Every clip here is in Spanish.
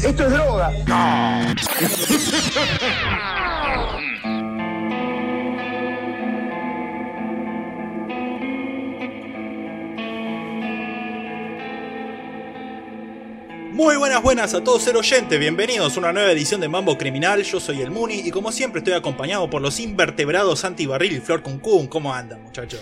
Esto es droga. Muy buenas, buenas a todos ser oyentes, bienvenidos a una nueva edición de Mambo Criminal, yo soy el Muni y como siempre estoy acompañado por los invertebrados Santi Barril y Flor Cuncún, ¿cómo andan muchachos?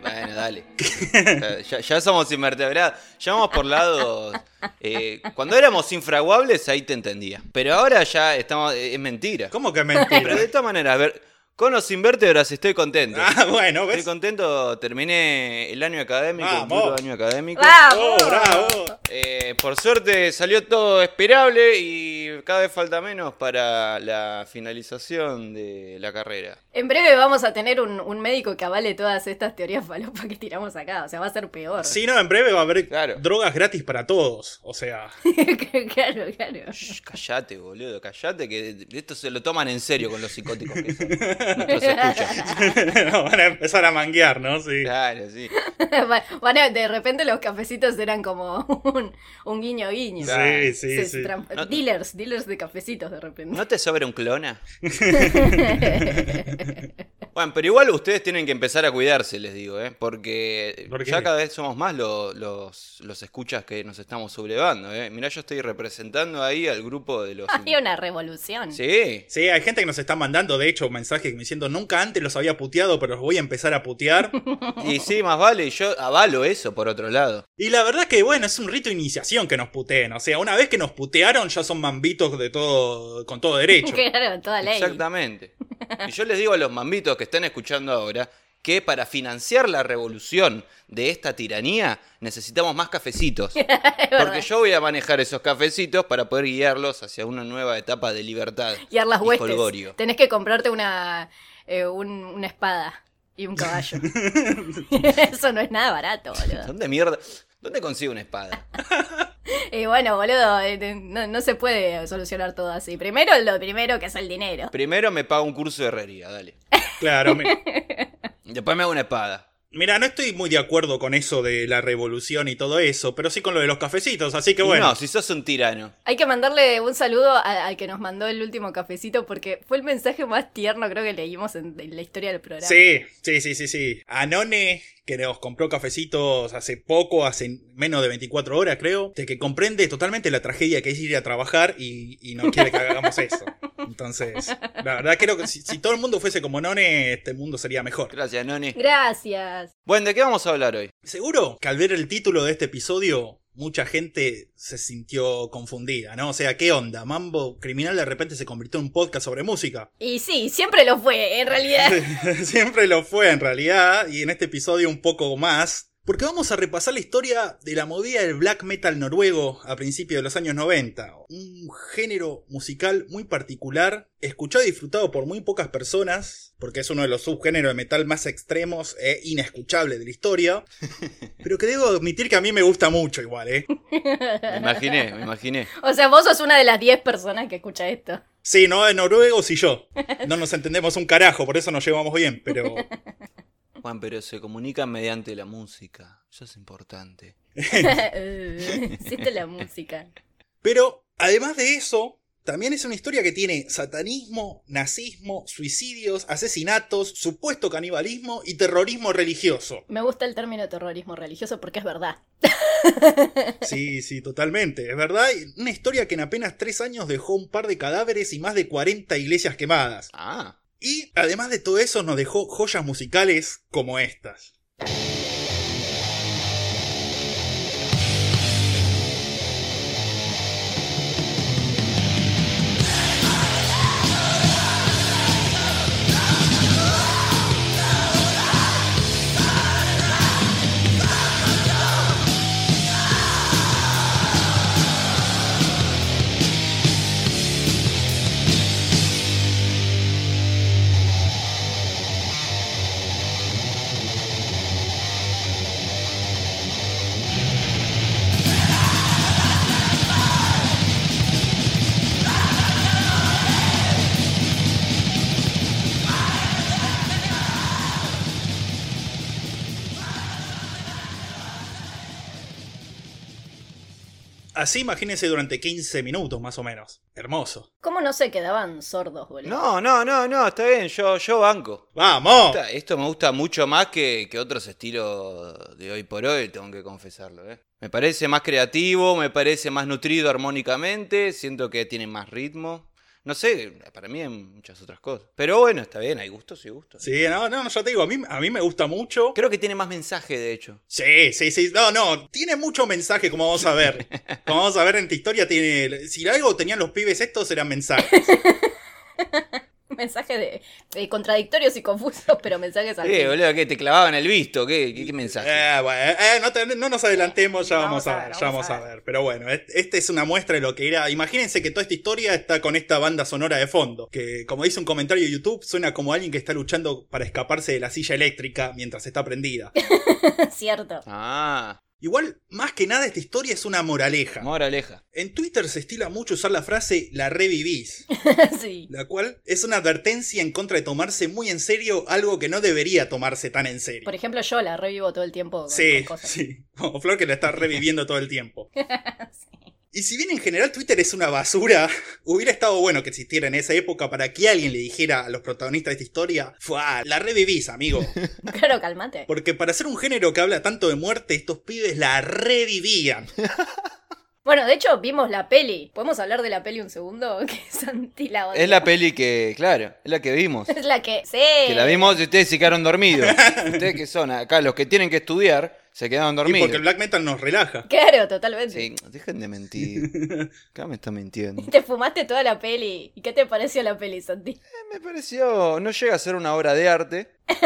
Bueno, dale. ya, ya somos invertebrados. Ya vamos por lados. Eh, cuando éramos infraguables, ahí te entendía. Pero ahora ya estamos. Es mentira. ¿Cómo que Pero mentira? de todas maneras, a ver, con los invertebras estoy contento. ah, bueno, Estoy ¿ves? contento, terminé el año académico, el puro año académico. Oh, bravo. Eh, por suerte salió todo esperable y cada vez falta menos para la finalización de la carrera. En breve vamos a tener un, un médico que avale todas estas teorías falopas que tiramos acá. O sea, va a ser peor. Sí, no, en breve va a haber Claro. drogas gratis para todos, o sea... claro, claro. Shh, Callate, boludo, callate, que esto se lo toman en serio con los psicóticos que son. Nuestros escuchas. van a empezar a manguear, ¿no? Sí. Claro, sí. Bueno, de repente los cafecitos eran como un, un guiño guiño. Sí, sí, sí. No- Dealers, dealers de cafecitos de repente. ¿No te sobra un clona? Bueno, pero igual ustedes tienen que empezar a cuidarse, les digo, ¿eh? Porque ya cada vez somos más lo- los, los escuchas que nos estamos sublevando, ¿eh? Mirá, yo estoy representando ahí al grupo de los... Hay una revolución. Sí, Sí, hay gente que nos está mandando, de hecho, mensajes diciendo, nunca antes los había puteado, pero los voy a empezar a putear. y sí, más vale, y yo avalo eso por otro lado. Y la verdad que, bueno, es un rito de iniciación que nos puteen. O sea, una vez que nos putearon, ya son mambitos de todo, con todo derecho. Claro, toda ley. Exactamente. Y yo les digo a los mambitos que están escuchando ahora que para financiar la revolución de esta tiranía necesitamos más cafecitos. Porque yo voy a manejar esos cafecitos para poder guiarlos hacia una nueva etapa de libertad. Guiar las y huestes. Tenés que comprarte una, eh, un- una espada y un caballo. Eso no es nada barato, boludo. ¿Dónde mierda? ¿Dónde consigo una espada? Y bueno, boludo, eh, no, no se puede solucionar todo así. Primero lo primero que es el dinero. Primero me pago un curso de herrería, dale. Claro, mi- Después me hago una espada. mira, no estoy muy de acuerdo con eso de la revolución y todo eso, pero sí con lo de los cafecitos, así que bueno. No, si sos un tirano. Hay que mandarle un saludo al que nos mandó el último cafecito porque fue el mensaje más tierno creo que leímos en, en la historia del programa. Sí, sí, sí, sí, sí. Anone, que nos compró cafecitos hace poco, hace menos de 24 horas, creo, de que comprende totalmente la tragedia que es ir a trabajar y, y no quiere que hagamos eso. Entonces, la verdad creo que si, si todo el mundo fuese como None, este mundo sería mejor. Gracias, Noni. Gracias. Bueno, ¿de qué vamos a hablar hoy? Seguro que al ver el título de este episodio, mucha gente se sintió confundida, ¿no? O sea, ¿qué onda? Mambo Criminal de repente se convirtió en un podcast sobre música. Y sí, siempre lo fue, en realidad. Siempre lo fue en realidad, y en este episodio un poco más, porque vamos a repasar la historia de la movida del black metal noruego a principios de los años 90. Un género musical muy particular, escuchado y disfrutado por muy pocas personas, porque es uno de los subgéneros de metal más extremos e inescuchables de la historia, pero que debo admitir que a mí me gusta mucho igual, ¿eh? Me imaginé, me imaginé. O sea, vos sos una de las 10 personas que escucha esto. Sí, no, de noruegos y yo. No nos entendemos un carajo, por eso nos llevamos bien, pero... Juan, pero se comunican mediante la música. Eso es importante. Hiciste la música. Pero, además de eso, también es una historia que tiene satanismo, nazismo, suicidios, asesinatos, supuesto canibalismo y terrorismo religioso. Me gusta el término terrorismo religioso porque es verdad. Sí, sí, totalmente, es verdad. Una historia que en apenas tres años dejó un par de cadáveres y más de 40 iglesias quemadas. Ah, Y, además de todo eso, nos dejó joyas musicales como estas. Así imagínense durante 15 minutos más o menos. Hermoso. ¿Cómo no se quedaban sordos, boludo? No, no, no, no, está bien, yo, yo banco. ¡Vamos! Esta- Esto me gusta mucho más que, que otros estilos de hoy por hoy, tengo que confesarlo. ¿eh? Me parece más creativo, me parece más nutrido armónicamente, siento que tiene más ritmo. No sé, para mí hay muchas otras cosas. Pero bueno, está bien, hay gustos y gustos. Sí, no, no, ya te digo, a mí, a mí me gusta mucho. Creo que tiene más mensaje, de hecho. Sí, sí, sí. No, no, tiene mucho mensaje, como vamos a ver. Como vamos a ver en esta historia, tiene. Si algo tenían los pibes estos, eran mensajes. Mensajes de, de contradictorios y confusos, pero mensajes al Eh, fin. boludo, ¿qué? ¿Te clavaban el visto? ¿Qué, qué, qué mensaje? Eh, bueno, eh, no, te- no nos adelantemos, ya vamos, Vamos a ver, ver, ya vamos a a ver. Pero bueno, et- esta es una muestra de lo que era. Imagínense que toda esta historia está con esta banda sonora de fondo. Que, como dice un comentario de YouTube, suena como alguien que está luchando para escaparse de la silla eléctrica mientras está prendida. Cierto. Ah, Igual, más que nada, esta historia es una moraleja. moraleja. En Twitter se estila mucho usar la frase la revivís. sí. La cual es una advertencia en contra de tomarse muy en serio algo que no debería tomarse tan en serio. Por ejemplo, yo la revivo todo el tiempo con, Sí, con cosas. sí. Como Flor que la está reviviendo todo el tiempo. Sí. Y si bien en general Twitter es una basura, hubiera estado bueno que existiera en esa época para que alguien le dijera a los protagonistas de esta historia, fue, ah, la revivís, amigo. Claro, calmate. Porque para ser un género que habla tanto de muerte, estos pibes la revivían. Bueno, de hecho, vimos la peli. ¿Podemos hablar de la peli un segundo? Que la odia. Es la peli que, claro, es la que vimos. Es la que. Sí. Que la vimos y ustedes se quedaron dormidos. Ustedes que son acá, los que tienen que estudiar, se quedaron Y dormidos. porque el black metal nos relaja. Claro, totalmente. Sí, dejen de mentir. Acá me está mintiendo. Te fumaste toda la peli. ¿Y qué te pareció la peli, Santi? Eh, Me pareció, no llega a ser una obra de arte. eh,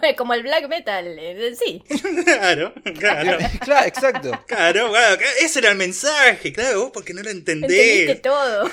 pero, Como el black metal, eh, sí. Claro, claro. claro, exacto. Claro, claro, ese era el mensaje, claro, vos porque no lo Entendiste entendés. todo.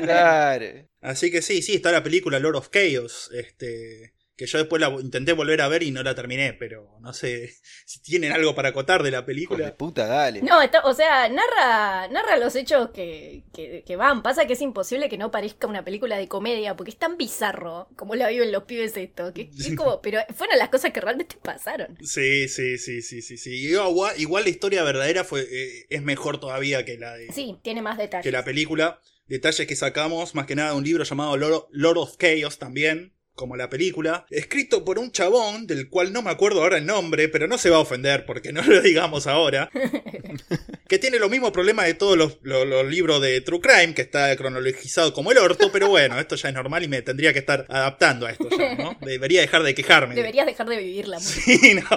Claro. Así que sí, sí, está la película Lord of Chaos, este, que yo después la intenté volver a ver y no la terminé, pero no sé si tienen algo para acotar de la Hijo de película. puta, dale. No, está- o sea, narra, narra los hechos que, que, que van. Pasa que es imposible que no parezca una película de comedia, porque es tan bizarro como la viven los pibes esto. Que, que es como, pero fueron las cosas que realmente pasaron. Sí, sí, sí, sí, sí, sí. Igual, igual la historia verdadera fue, eh, es mejor todavía que la de Sí, tiene más detalles. que la película. Detalles que sacamos, más que nada, de un libro llamado Lord, Lord of Chaos también, como la película, escrito por un chabón del cual no me acuerdo ahora el nombre, pero no se va a ofender porque no lo digamos ahora, que tiene los mismos problemas de todos los, los- los libros de True Crime, que está cronologizado como el orto, pero bueno, esto ya es normal y me tendría que estar adaptando a esto ya, ¿no? Debería dejar de quejarme. Deberías dejar de vivirla. Sí, no.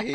Sí.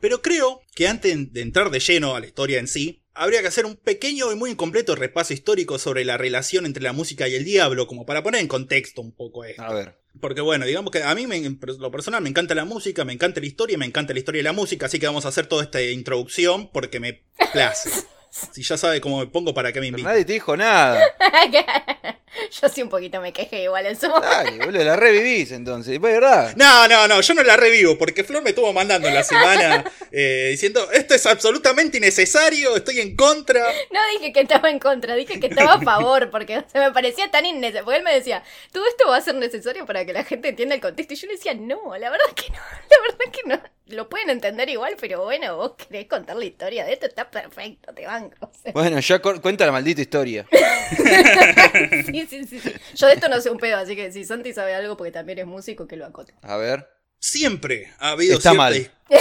Pero creo que antes de entrar de lleno a la historia en sí, habría que hacer un pequeño y muy incompleto repaso histórico sobre la relación entre la música y el diablo, como para poner en contexto un poco esto. A ver. Porque bueno, digamos que a mí, me- lo personal, me encanta la música, me encanta la historia, me encanta la historia de la música, así que vamos a hacer toda esta introducción porque me place. Si ya sabe cómo me pongo, ¿para qué me invita? nadie te dijo nada. Yo sí un poquito me quejé igual en su momento. Dale, boludo, la revivís entonces. Pues verdad. No, no, no, yo no la revivo, porque Flor me estuvo mandando en la semana eh, diciendo, esto es absolutamente innecesario, estoy en contra. No dije que estaba en contra, dije que estaba a favor, porque se me parecía tan innecesario. Porque él me decía, todo esto va a ser necesario para que la gente entienda el contexto. Y yo le decía, no, la verdad que no, la verdad que no. Lo pueden entender igual, pero bueno, vos querés contar la historia de esto, está perfecto, te banco. Bueno, ya cuenta la maldita historia. sí, sí, sí, sí. Yo de esto no sé un pedo, así que si Santi sabe algo, porque también es músico, que lo acote. A ver. Siempre ha habido Está mal.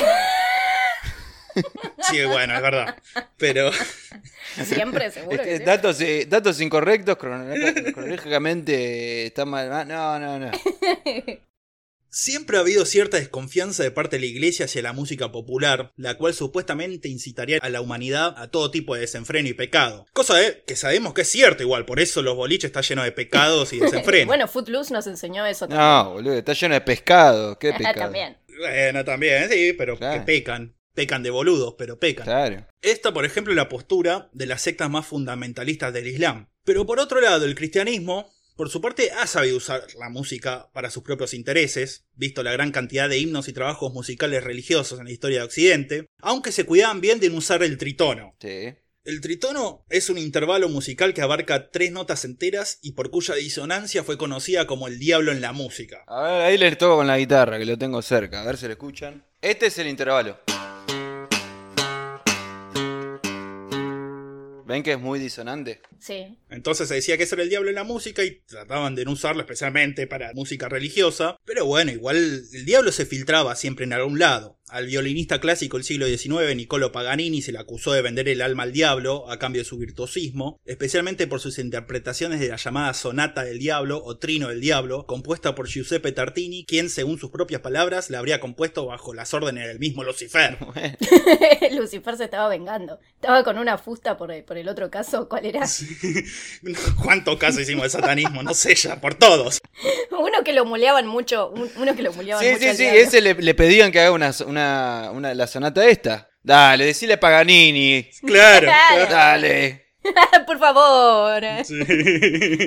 Sí, bueno, es verdad. Pero Siempre, seguro que sí. datos, eh, datos incorrectos, crono- cronológicamente está mal. Ah, No, no, no. Siempre ha habido cierta desconfianza de parte de la iglesia hacia la música popular, la cual supuestamente incitaría a la humanidad a todo tipo de desenfreno y pecado. Cosa eh, que sabemos que es cierto igual, por eso los boliches están llenos de pecados y desenfreno. Bueno, Footloose nos enseñó eso también. No, boludo, está lleno de pescado. ¿Qué pecado? también. Bueno, también, sí, pero Claro. que pecan. Pecan de boludos, pero pecan. Claro. Esta, por ejemplo, es la postura de las sectas más fundamentalistas del Islam. Pero por otro lado, el cristianismo, por su parte, ha sabido usar la música para sus propios intereses, visto la gran cantidad de himnos y trabajos musicales religiosos en la historia de Occidente, aunque se cuidaban bien de no usar el tritono. Sí. El tritono es un intervalo musical que abarca tres notas enteras y por cuya disonancia fue conocida como el diablo en la música. A ver, ahí le toco con la guitarra, que lo tengo cerca. A ver si lo escuchan. Este es el intervalo. ¿Ven que es muy disonante? Sí. Entonces se decía que ese era el diablo en la música y trataban de no usarlo especialmente para música religiosa. Pero bueno, igual el diablo se filtraba siempre en algún lado. Al violinista clásico del siglo XIX, Niccolo Paganini, se le acusó de vender el alma al diablo a cambio de su virtuosismo, especialmente por sus interpretaciones de la llamada Sonata del Diablo o Trino del Diablo, compuesta por Giuseppe Tartini, quien, según sus propias palabras, la habría compuesto bajo las órdenes del mismo Lucifer. Lucifer se estaba vengando. Estaba con una fusta por, por el otro caso. ¿Cuál era? ¿Cuánto caso hicimos de satanismo? No sé ya, por todos. Uno que lo muleaban mucho. Uno que lo muleaban sí, mucho. Sí, sí, diablo. ese le, le pedían que haga una, una, una- la sonata esta. Dale, decile Paganini. Claro. Claro. Dale. por favor. Sí.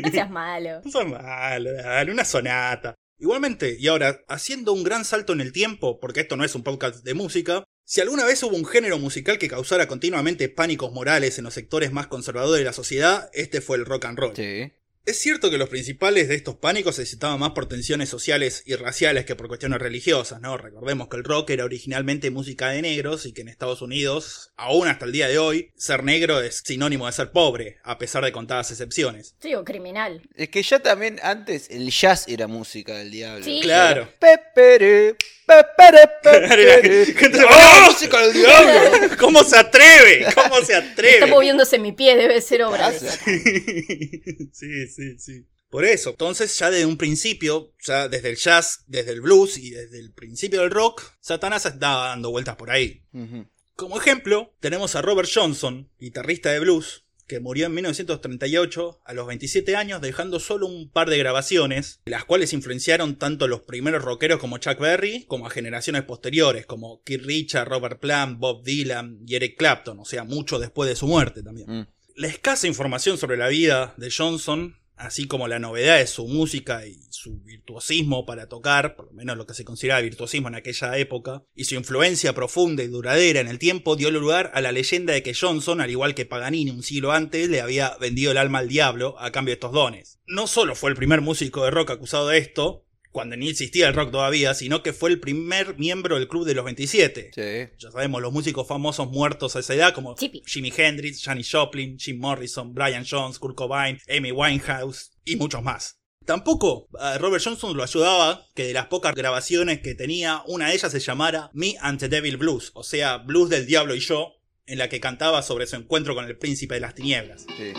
No seas malo. No son malos, dale, una sonata. Igualmente, y ahora, haciendo un gran salto en el tiempo, porque esto no es un podcast de música, si alguna vez hubo un género musical que causara continuamente pánicos morales en los sectores más conservadores de la sociedad, este fue el rock and roll. Sí. Es cierto que los principales de estos pánicos se citaban más por tensiones sociales y raciales que por cuestiones religiosas, ¿no? Recordemos que el rock era originalmente música de negros y que en Estados Unidos, aún hasta el día de hoy, ser negro es sinónimo de ser pobre, a pesar de contadas excepciones. Sí, o criminal. Es que ya también antes el jazz era música del diablo. Sí. Claro. Gente- ¡Oh, diablo! ¿Cómo se atreve? ¿Cómo se Está atreve? moviéndose mi pie, debe ser obra sí, sí, sí. Por eso, entonces ya desde un principio, ya desde el jazz, desde el blues y desde el principio del rock, Satanás estaba dando vueltas por ahí. Como ejemplo, tenemos a Robert Johnson, guitarrista de blues, que murió en 1938 a los 27 años dejando solo un par de grabaciones, las cuales influenciaron tanto a los primeros rockeros como Chuck Berry, como a generaciones posteriores como Keith Richards, Robert Plant, Bob Dylan y Eric Clapton, o sea, mucho después de su muerte también. Mm. La escasa información sobre la vida de Johnson, así como la novedad de su música y su virtuosismo para tocar, por lo menos lo que se consideraba virtuosismo en aquella época, y su influencia profunda y duradera en el tiempo dio lugar a la leyenda de que Johnson, al igual que Paganini un siglo antes, le había vendido el alma al diablo a cambio de estos dones. No solo fue el primer músico de rock acusado de esto, cuando ni existía el rock todavía, sino que fue el primer miembro del Club de los 27. Sí. Ya sabemos, los músicos famosos muertos a esa edad, como Chippy. Jimi Hendrix, Janis Joplin, Jim Morrison, Brian Jones, Kurt Cobain, Amy Winehouse y muchos más. Tampoco a Robert Johnson lo ayudaba que de las pocas grabaciones que tenía, una de ellas se llamara Me and the Devil Blues, o sea, Blues del Diablo y yo, en la que cantaba sobre su encuentro con el príncipe de las tinieblas. Sí.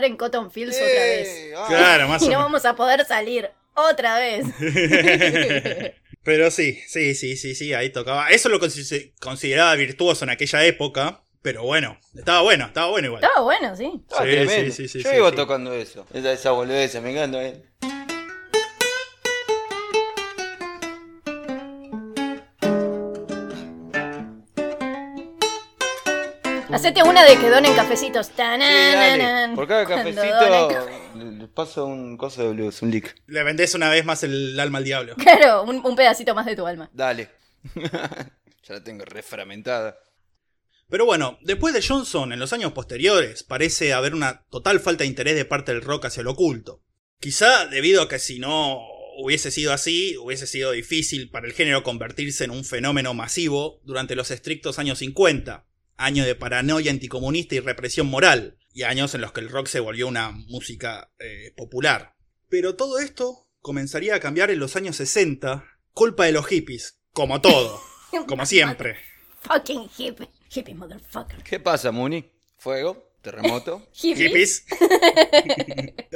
Terminar en Cotton Fields otra vez. Ah. Claro, más Y o no menos. vamos a poder salir otra vez. Pero sí, sí, sí, sí, sí, ahí tocaba. Eso lo consi- consideraba virtuoso en aquella época, pero bueno, estaba bueno, estaba bueno igual. Estaba bueno, sí. Estaba Sí, tremendo. sí, sí, sí, Yo sí, iba sí. tocando eso. Esa, esa boludeza, me encanta. eh. Hacete una de que donen cafecitos. Sí, dale. Tanananan. Por cada cafecito donen le, paso un coso de blues, un lick. Le vendés una vez más el alma al diablo. Claro, un, un pedacito más de tu alma. Dale. ya la tengo reframentada. Pero bueno, después de Johnson, en los años posteriores, parece haber una total falta de interés de parte del rock hacia lo oculto. Quizá debido a que si no hubiese sido así, hubiese sido difícil para el género convertirse en un fenómeno masivo durante los estrictos años 50, años de paranoia anticomunista y represión moral, y años en los que el rock se volvió una música eh, popular. Pero todo esto comenzaría a cambiar en los años 60, culpa de los hippies, como todo, como siempre. Fucking hippie. Hippie motherfucker. ¿Qué pasa, Muni? ¿Fuego? ¿Terremoto? Hippie. Hippies.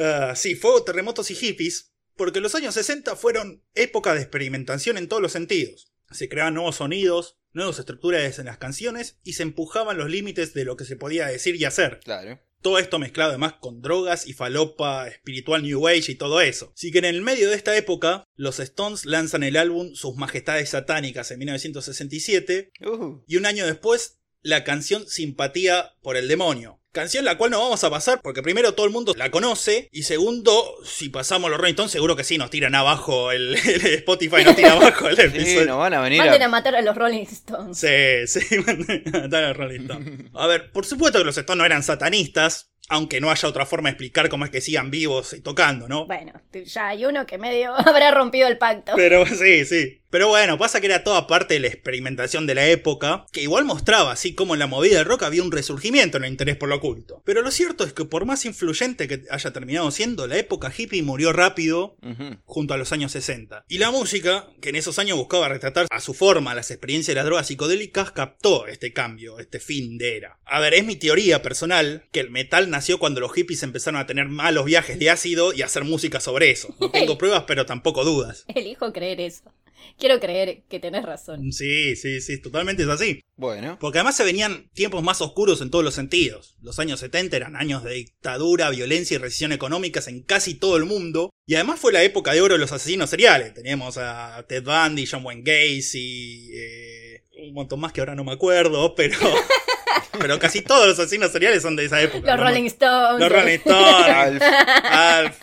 Ah, sí, fuego, terremotos y hippies. Porque los años 60 fueron época de experimentación en todos los sentidos. Se creaban nuevos sonidos, nuevas estructuras en las canciones y se empujaban los límites de lo que se podía decir y hacer. Claro. Todo esto mezclado además con drogas y falopa espiritual New Age y todo eso. Así que en el medio de esta época, los Stones lanzan el álbum Sus Majestades Satánicas en 1967 Uh, y un año después la canción Simpatía por el Demonio. Canción la cual no vamos a pasar porque primero todo el mundo la conoce y segundo, si pasamos los Rolling Stones seguro que sí nos tiran abajo el, el Spotify, nos tira abajo el sí, episodio. nos van a venir Manden a a... matar a los Rolling Stones. Sí, sí, mataron a Rolling Stone. A ver, por supuesto que los Stones no eran satanistas, aunque no haya otra forma de explicar cómo es que sigan vivos y tocando, ¿no? Bueno, ya hay uno que medio habrá rompido el pacto. Pero sí, sí. Pero bueno, pasa que era toda parte de la experimentación de la época, que igual mostraba así como en la movida del rock había un resurgimiento en el interés por lo oculto. Pero lo cierto es que por más influyente que haya terminado siendo, la época hippie murió rápido junto a los años 60. Y la música, que en esos años buscaba retratar a su forma las experiencias de las drogas psicodélicas, captó este cambio, este fin de era. A ver, es mi teoría personal que el metal nació cuando los hippies empezaron a tener malos viajes de ácido y a hacer música sobre eso. No tengo pruebas, pero tampoco dudas. Elijo creer eso. Quiero creer que tenés razón. Sí, sí, sí, totalmente es así. Bueno. Porque además se venían tiempos más oscuros en todos los sentidos. Los años 70 eran años de dictadura, violencia y recesión económicas en casi todo el mundo. Y además fue la época de oro de los asesinos seriales. Teníamos a Ted Bundy, John Wayne Gacy, eh, un montón más que ahora no me acuerdo, pero... pero casi todos los asesinos seriales son de esa época. Los ¿no? Rolling Stones. Los Rolling Stones, Alf. Alf,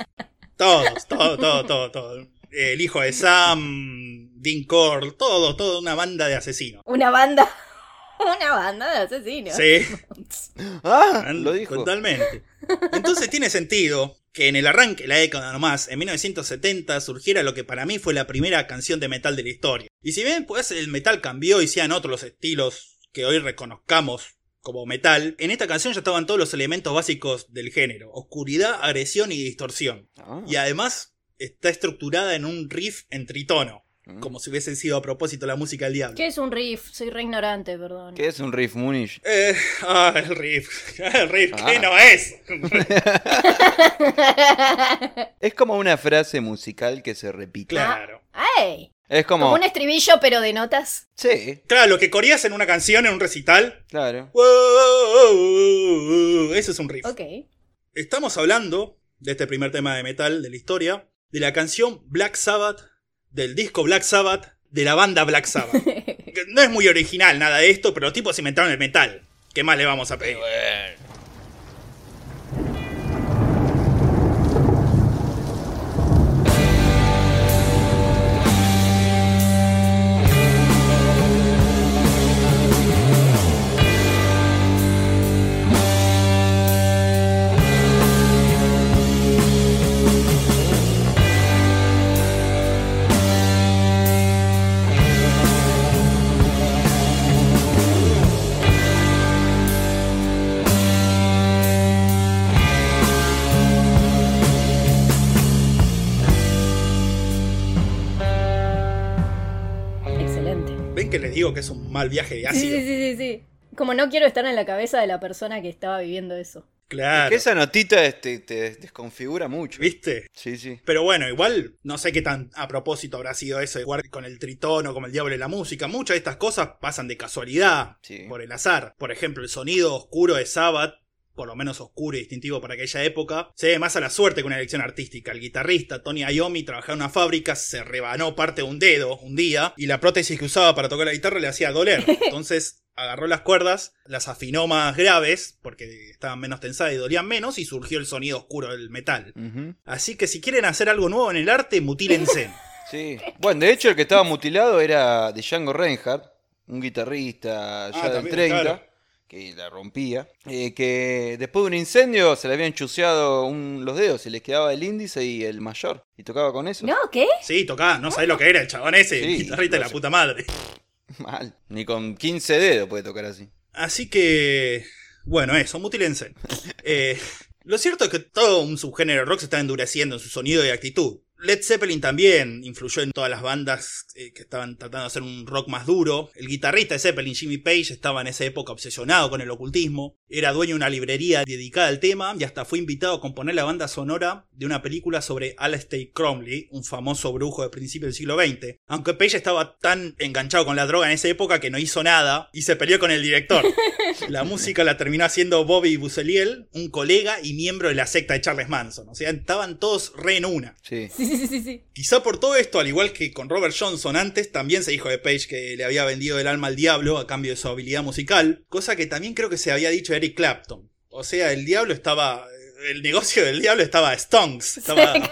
todos, todo, todo, todo, todo. El hijo de Sam, Dean Core, todo, toda una banda de asesinos. Una banda. Una banda de asesinos. Sí. Ah, lo dijo. Totalmente. Entonces tiene sentido que en el arranque de la década nomás, en 1970, surgiera lo que para mí fue la primera canción de metal de la historia. Y si bien pues el metal cambió y sean otros los estilos que hoy reconozcamos como metal, en esta canción ya estaban todos los elementos básicos del género, oscuridad, agresión y distorsión. Ah. Y además está estructurada en un riff en tritono, Mm. como si hubiese sido a propósito la música del diablo. ¿Qué es un riff? Soy re ignorante, perdón. ¿Qué es un riff Munich? Eh, ah, el riff. El riff, ¿qué Ah. no es? Es como una frase musical que se repite. Claro. ¡Ay! Es como... Como un estribillo, pero de notas. Sí, Claro, lo que coreas en una canción, en un recital. claro. Eso es un riff. Ok. Estamos hablando de este primer tema de metal de la historia, de la canción Black Sabbath, del disco Black Sabbath, de la banda Black Sabbath. No es muy original nada de esto, pero los tipos inventaron el metal. ¿Qué más le vamos a pedir? Digo que es un mal viaje de ácido? sí, sí, sí, sí. Como no quiero estar en la cabeza de la persona que estaba viviendo eso. Claro. Que esa notita este, te desconfigura mucho. ¿Viste? Sí, sí. Pero bueno, igual no sé qué tan a propósito habrá sido eso de jugar con el tritono, como el diablo de la música. Muchas de estas cosas pasan de casualidad, Sí. por el azar. Por ejemplo, el sonido oscuro de Sabbath, por lo menos oscuro y distintivo para aquella época, se ve más a la suerte que una elección artística. El guitarrista Tony Iommi trabajaba en una fábrica, se rebanó parte de un dedo un día y la prótesis que usaba para tocar la guitarra le hacía doler. Entonces agarró las cuerdas, las afinó más graves porque estaban menos tensadas y dolían menos y surgió el sonido oscuro del metal. Así que si quieren hacer algo nuevo en el arte, mutílense. Sí. Bueno, de hecho el que estaba mutilado era de Django Reinhardt, un guitarrista ya Ah, del también, 30, claro. Que la rompía, eh, que después de un incendio se le habían chuseado un- los dedos, se les quedaba el índice y el mayor, y tocaba con eso. ¿No? ¿Qué? Sí, tocá, no sabés lo que era el chabón ese, Sí, guitarrista de la puta madre. Mal. Ni con 15 dedos puede tocar así. Así que, bueno, eso, mutílense. Eh, lo cierto es que todo un subgénero rock se está endureciendo en su sonido y actitud. Led Zeppelin también influyó en todas las bandas eh, que estaban tratando de hacer un rock más duro. El guitarrista de Zeppelin, Jimmy Page, estaba en esa época obsesionado con el ocultismo. Era dueño de una librería dedicada al tema y hasta fue invitado a componer la banda sonora de una película sobre Aleister Crowley, un famoso brujo de principio del siglo XX. Aunque Page estaba tan enganchado con la droga en esa época que no hizo nada y se peleó con el director. La música la terminó haciendo Bobby Buseliel, un colega y miembro de la secta de Charles Manson. O sea, estaban todos re en una. Sí. Sí, sí, sí, sí. Quizá por todo esto, al igual que con Robert Johnson antes, también se dijo de Page que le había vendido el alma al diablo a cambio de su habilidad musical, cosa que también creo que se había dicho Eric Clapton. O sea, el diablo estaba. El negocio del diablo estaba Stonks. Estaba.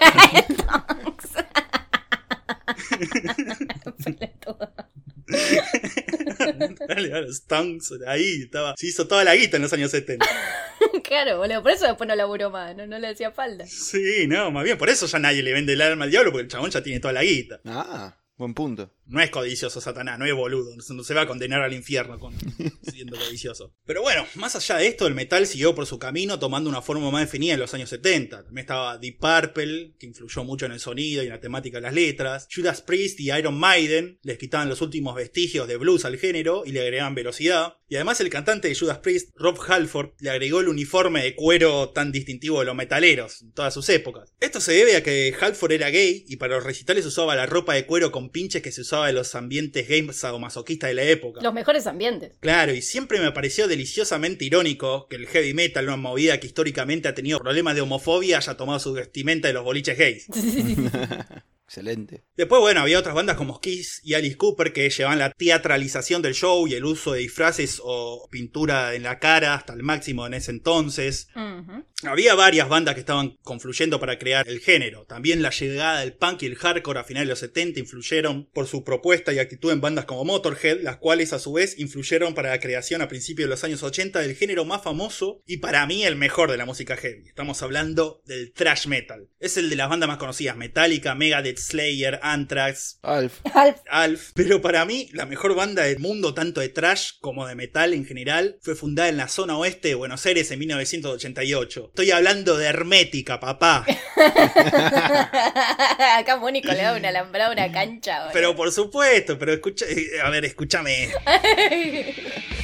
Dale, Stonks, ahí estaba. Se hizo toda la guita en los años 70. claro, boludo. Por eso después no laburó más, no, no le hacía falta. Sí, no, más bien, por eso ya nadie le vende el alma al diablo, porque el chabón ya tiene toda la guita. Ah, buen punto. No es codicioso Satanás, no es boludo, no se- va a condenar al infierno con, siendo codicioso. Pero bueno, más allá de esto, el metal siguió por su camino tomando una forma más definida en los años 70. También estaba Deep Purple, que influyó mucho en el sonido y en la temática de las letras. Judas Priest y Iron Maiden les quitaban los últimos vestigios de blues al género y le agregaban velocidad. Y además el cantante de Judas Priest, Rob Halford, le agregó el uniforme de cuero tan distintivo de los metaleros en todas sus épocas. Esto se debe a que Halford era gay y para los recitales usaba la ropa de cuero con pinches que se usaba en los ambientes games sadomasoquistas de la época. Los mejores ambientes. Claro, y siempre me pareció deliciosamente irónico que el heavy metal, una movida que históricamente ha tenido problemas de homofobia, haya tomado su vestimenta de los boliches gays. Excelente. Después, bueno, había otras bandas como Kiss y Alice Cooper que llevaban la teatralización del show y el uso de disfraces o pintura en la cara hasta el máximo en ese entonces. Había varias bandas que estaban confluyendo para crear el género. También la llegada del punk y el hardcore a finales de los 70 influyeron por su propuesta y actitud en bandas como Motorhead, las cuales a su vez influyeron para la creación a principios de los años 80 del género más famoso y para mí el mejor de la música heavy. Estamos hablando del thrash metal. Es el de las bandas más conocidas, Metallica, Megadeth, Slayer, Anthrax, Alf. Alf. Alf. Pero para mí, la mejor banda del mundo, tanto de trash como de metal en general, fue fundada en la zona oeste de Buenos Aires en 1988. Estoy hablando de Hermética, papá. Acá Mónico le da una alambrada a una cancha. boludo. Pero por supuesto, pero escucha, eh, a ver, escúchame.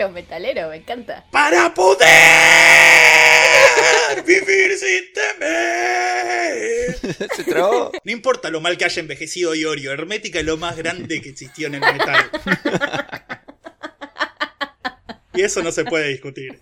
los metaleros, me encanta. ¡Para poder vivir sin temer! Se trabó. No importa lo mal que haya envejecido Iorio, Hermética es lo más grande que existió en el metal. Y eso no se puede discutir.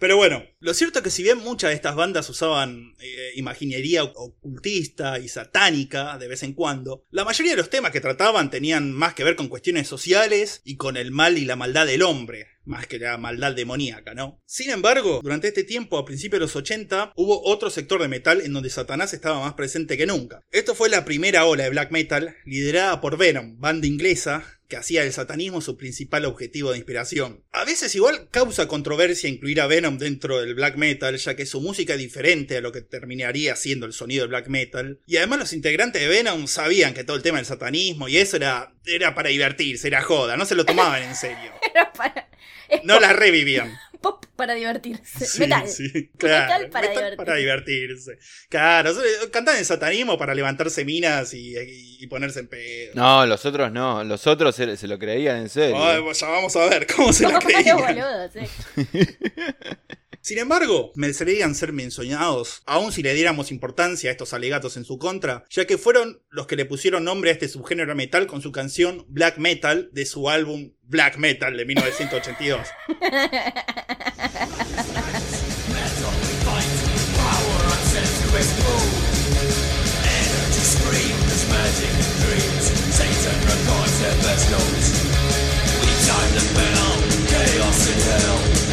Pero bueno, lo cierto es que si bien muchas de estas bandas usaban eh, imaginería ocultista y satánica de vez en cuando, la mayoría de los temas que trataban tenían más que ver con cuestiones sociales y con el mal y la maldad del hombre, más que la maldad demoníaca, ¿no? Sin embargo, durante este tiempo, a principios de los 80, hubo otro sector de metal en donde Satanás estaba más presente que nunca. Esto fue la primera ola de black metal, liderada por Venom, banda inglesa que hacía del satanismo su principal objetivo de inspiración. A veces igual causa controversia incluir a Venom dentro del black metal, ya que su música es diferente a lo que terminaría siendo el sonido del black metal. Y además los integrantes de Venom sabían que todo el tema del satanismo y eso era, era para divertirse, era joda, no se lo tomaban en serio. Era para. es No la revivían. Pop para divertirse. Sí, Metal. sí, claro. Metal para Metal divertirse. para divertirse. Claro, so- cantan en satanismo para levantarse minas y, y- y ponerse en pedo. No, los otros no. Los otros se, se lo creían en serio. Ay, pues ya vamos a ver cómo se la No, creían. boludo, sí. Sin embargo, merecerían ser mencionados, aun si le diéramos importancia a estos alegatos en su contra, ya que fueron los que le pusieron nombre a este subgénero metal con su canción Black Metal de su álbum Black Metal de 1982.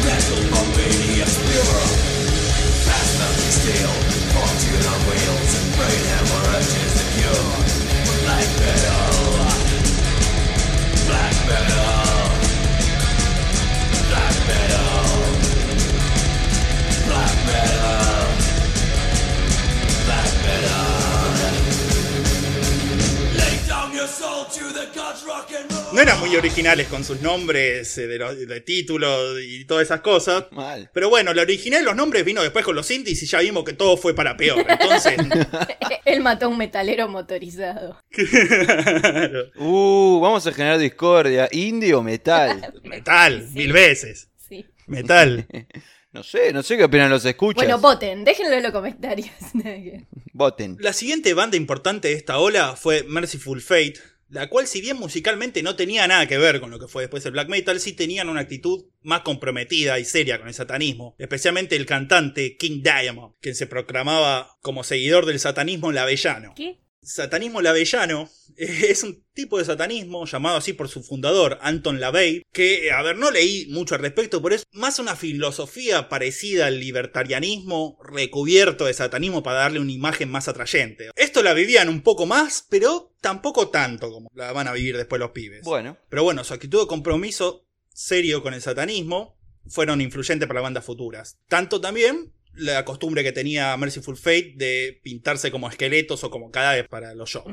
vessel of maniacs pure Faster than steel, fortune on wheels And brain hemorrhages in you Black metal Black metal Black metal Black metal. No eran muy originales con sus nombres eh, de, los- de títulos y todas esas cosas. Mal. Pero bueno, la original de los nombres vino después con los indies y ya vimos que todo fue para peor. Entonces, Él mató a un metalero motorizado. claro, Uh, vamos a generar discordia. ¿Indie o metal? metal, mil veces. Sí. Metal. No sé, no sé qué opinan los escuchas. Bueno, voten, déjenlo en los comentarios. Voten. La siguiente banda importante de esta ola fue Merciful Fate, la cual si bien musicalmente no tenía nada que ver con lo que fue después el black metal, sí tenían una actitud más comprometida y seria con el satanismo, especialmente el cantante King Diamond, quien se proclamaba como seguidor del satanismo lavellano. ¿Qué? Satanismo lavellano es un tipo de satanismo llamado así por su fundador, Anton LaVey, que, a ver, no leí mucho al respecto, pero es más una filosofía parecida al libertarianismo recubierto de satanismo para darle una imagen más atrayente. Esto la vivían un poco más, pero tampoco tanto como la van a vivir después los pibes. Bueno, Pero bueno, su actitud de compromiso serio con el satanismo fueron influyentes para las bandas futuras. Tanto también la costumbre que tenía Merciful Fate de pintarse como esqueletos o como cadáveres para los shows.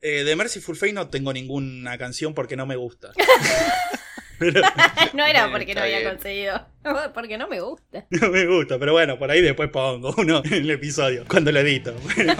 Eh, de Merciful Fate no tengo ninguna canción porque no me gusta. No era Bien, porque no había bien. conseguido. Porque no me gusta. No me gusta, pero bueno, por ahí después pongo uno en el episodio, cuando lo edito. Bueno.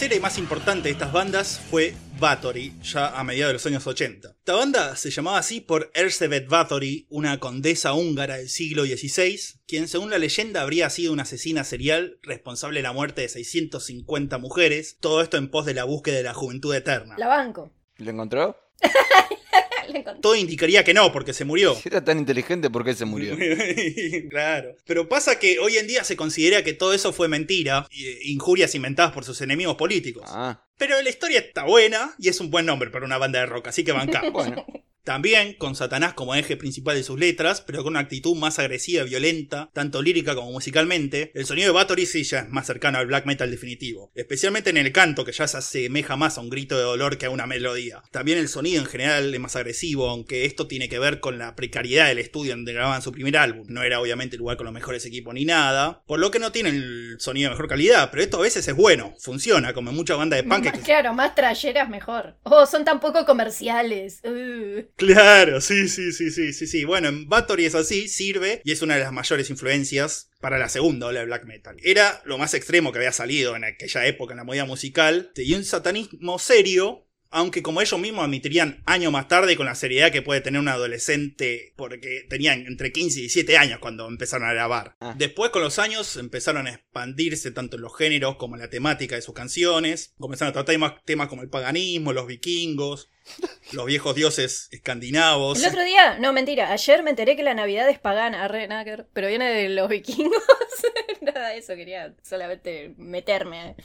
Tercera y más importante de estas bandas fue Bathory, ya a mediados de los años 80. Esta banda se llamaba así por Erzsébet Bathory, una condesa húngara del siglo XVI, quien según la leyenda habría sido una asesina serial responsable de la muerte de 650 mujeres, todo esto en pos de la búsqueda de la juventud eterna. La banco. ¿lo encontró? Todo indicaría que no, porque se murió. Si era tan inteligente, ¿por qué se murió? claro. Pero pasa que hoy en día se considera que todo eso fue mentira, eh, injurias inventadas por sus enemigos políticos. Ah, Pero la historia está buena y es un buen nombre para una banda de rock, así que bancamos. bueno. También con Satanás como eje principal de sus letras, pero con una actitud más agresiva y violenta, tanto lírica como musicalmente, el sonido de Bathory sí ya es más cercano al black metal definitivo, especialmente en el canto que ya se asemeja más a un grito de dolor que a una melodía. También el sonido en general es más agresivo, aunque esto tiene que ver con la precariedad del estudio donde grababan su primer álbum. No era obviamente el lugar con los mejores equipos ni nada, por lo que no tienen el sonido de mejor calidad, pero esto a veces es bueno, funciona, como en muchas bandas de punk Más- que Claro, más trayeras mejor. Oh, son tan poco comerciales. Uh. Claro, sí, sí, sí, sí, sí, sí. Bueno, en Bathory es así, sirve y es una de las mayores influencias para la segunda ola de black metal. Era lo más extremo que había salido en aquella época en la movida musical y un satanismo serio. Aunque como ellos mismos admitirían años más tarde con la seriedad que puede tener un adolescente porque tenían entre 15 y 17 años cuando empezaron a grabar. Ah. Después con los años empezaron a expandirse tanto en los géneros como en la temática de sus canciones. Comenzaron a tratar temas, temas como el paganismo, los vikingos, los viejos dioses escandinavos. El otro día, no, mentira, ayer me enteré que la Navidad es pagana, arre, nada que ver, pero viene de los vikingos. Nada de eso, quería solamente meterme.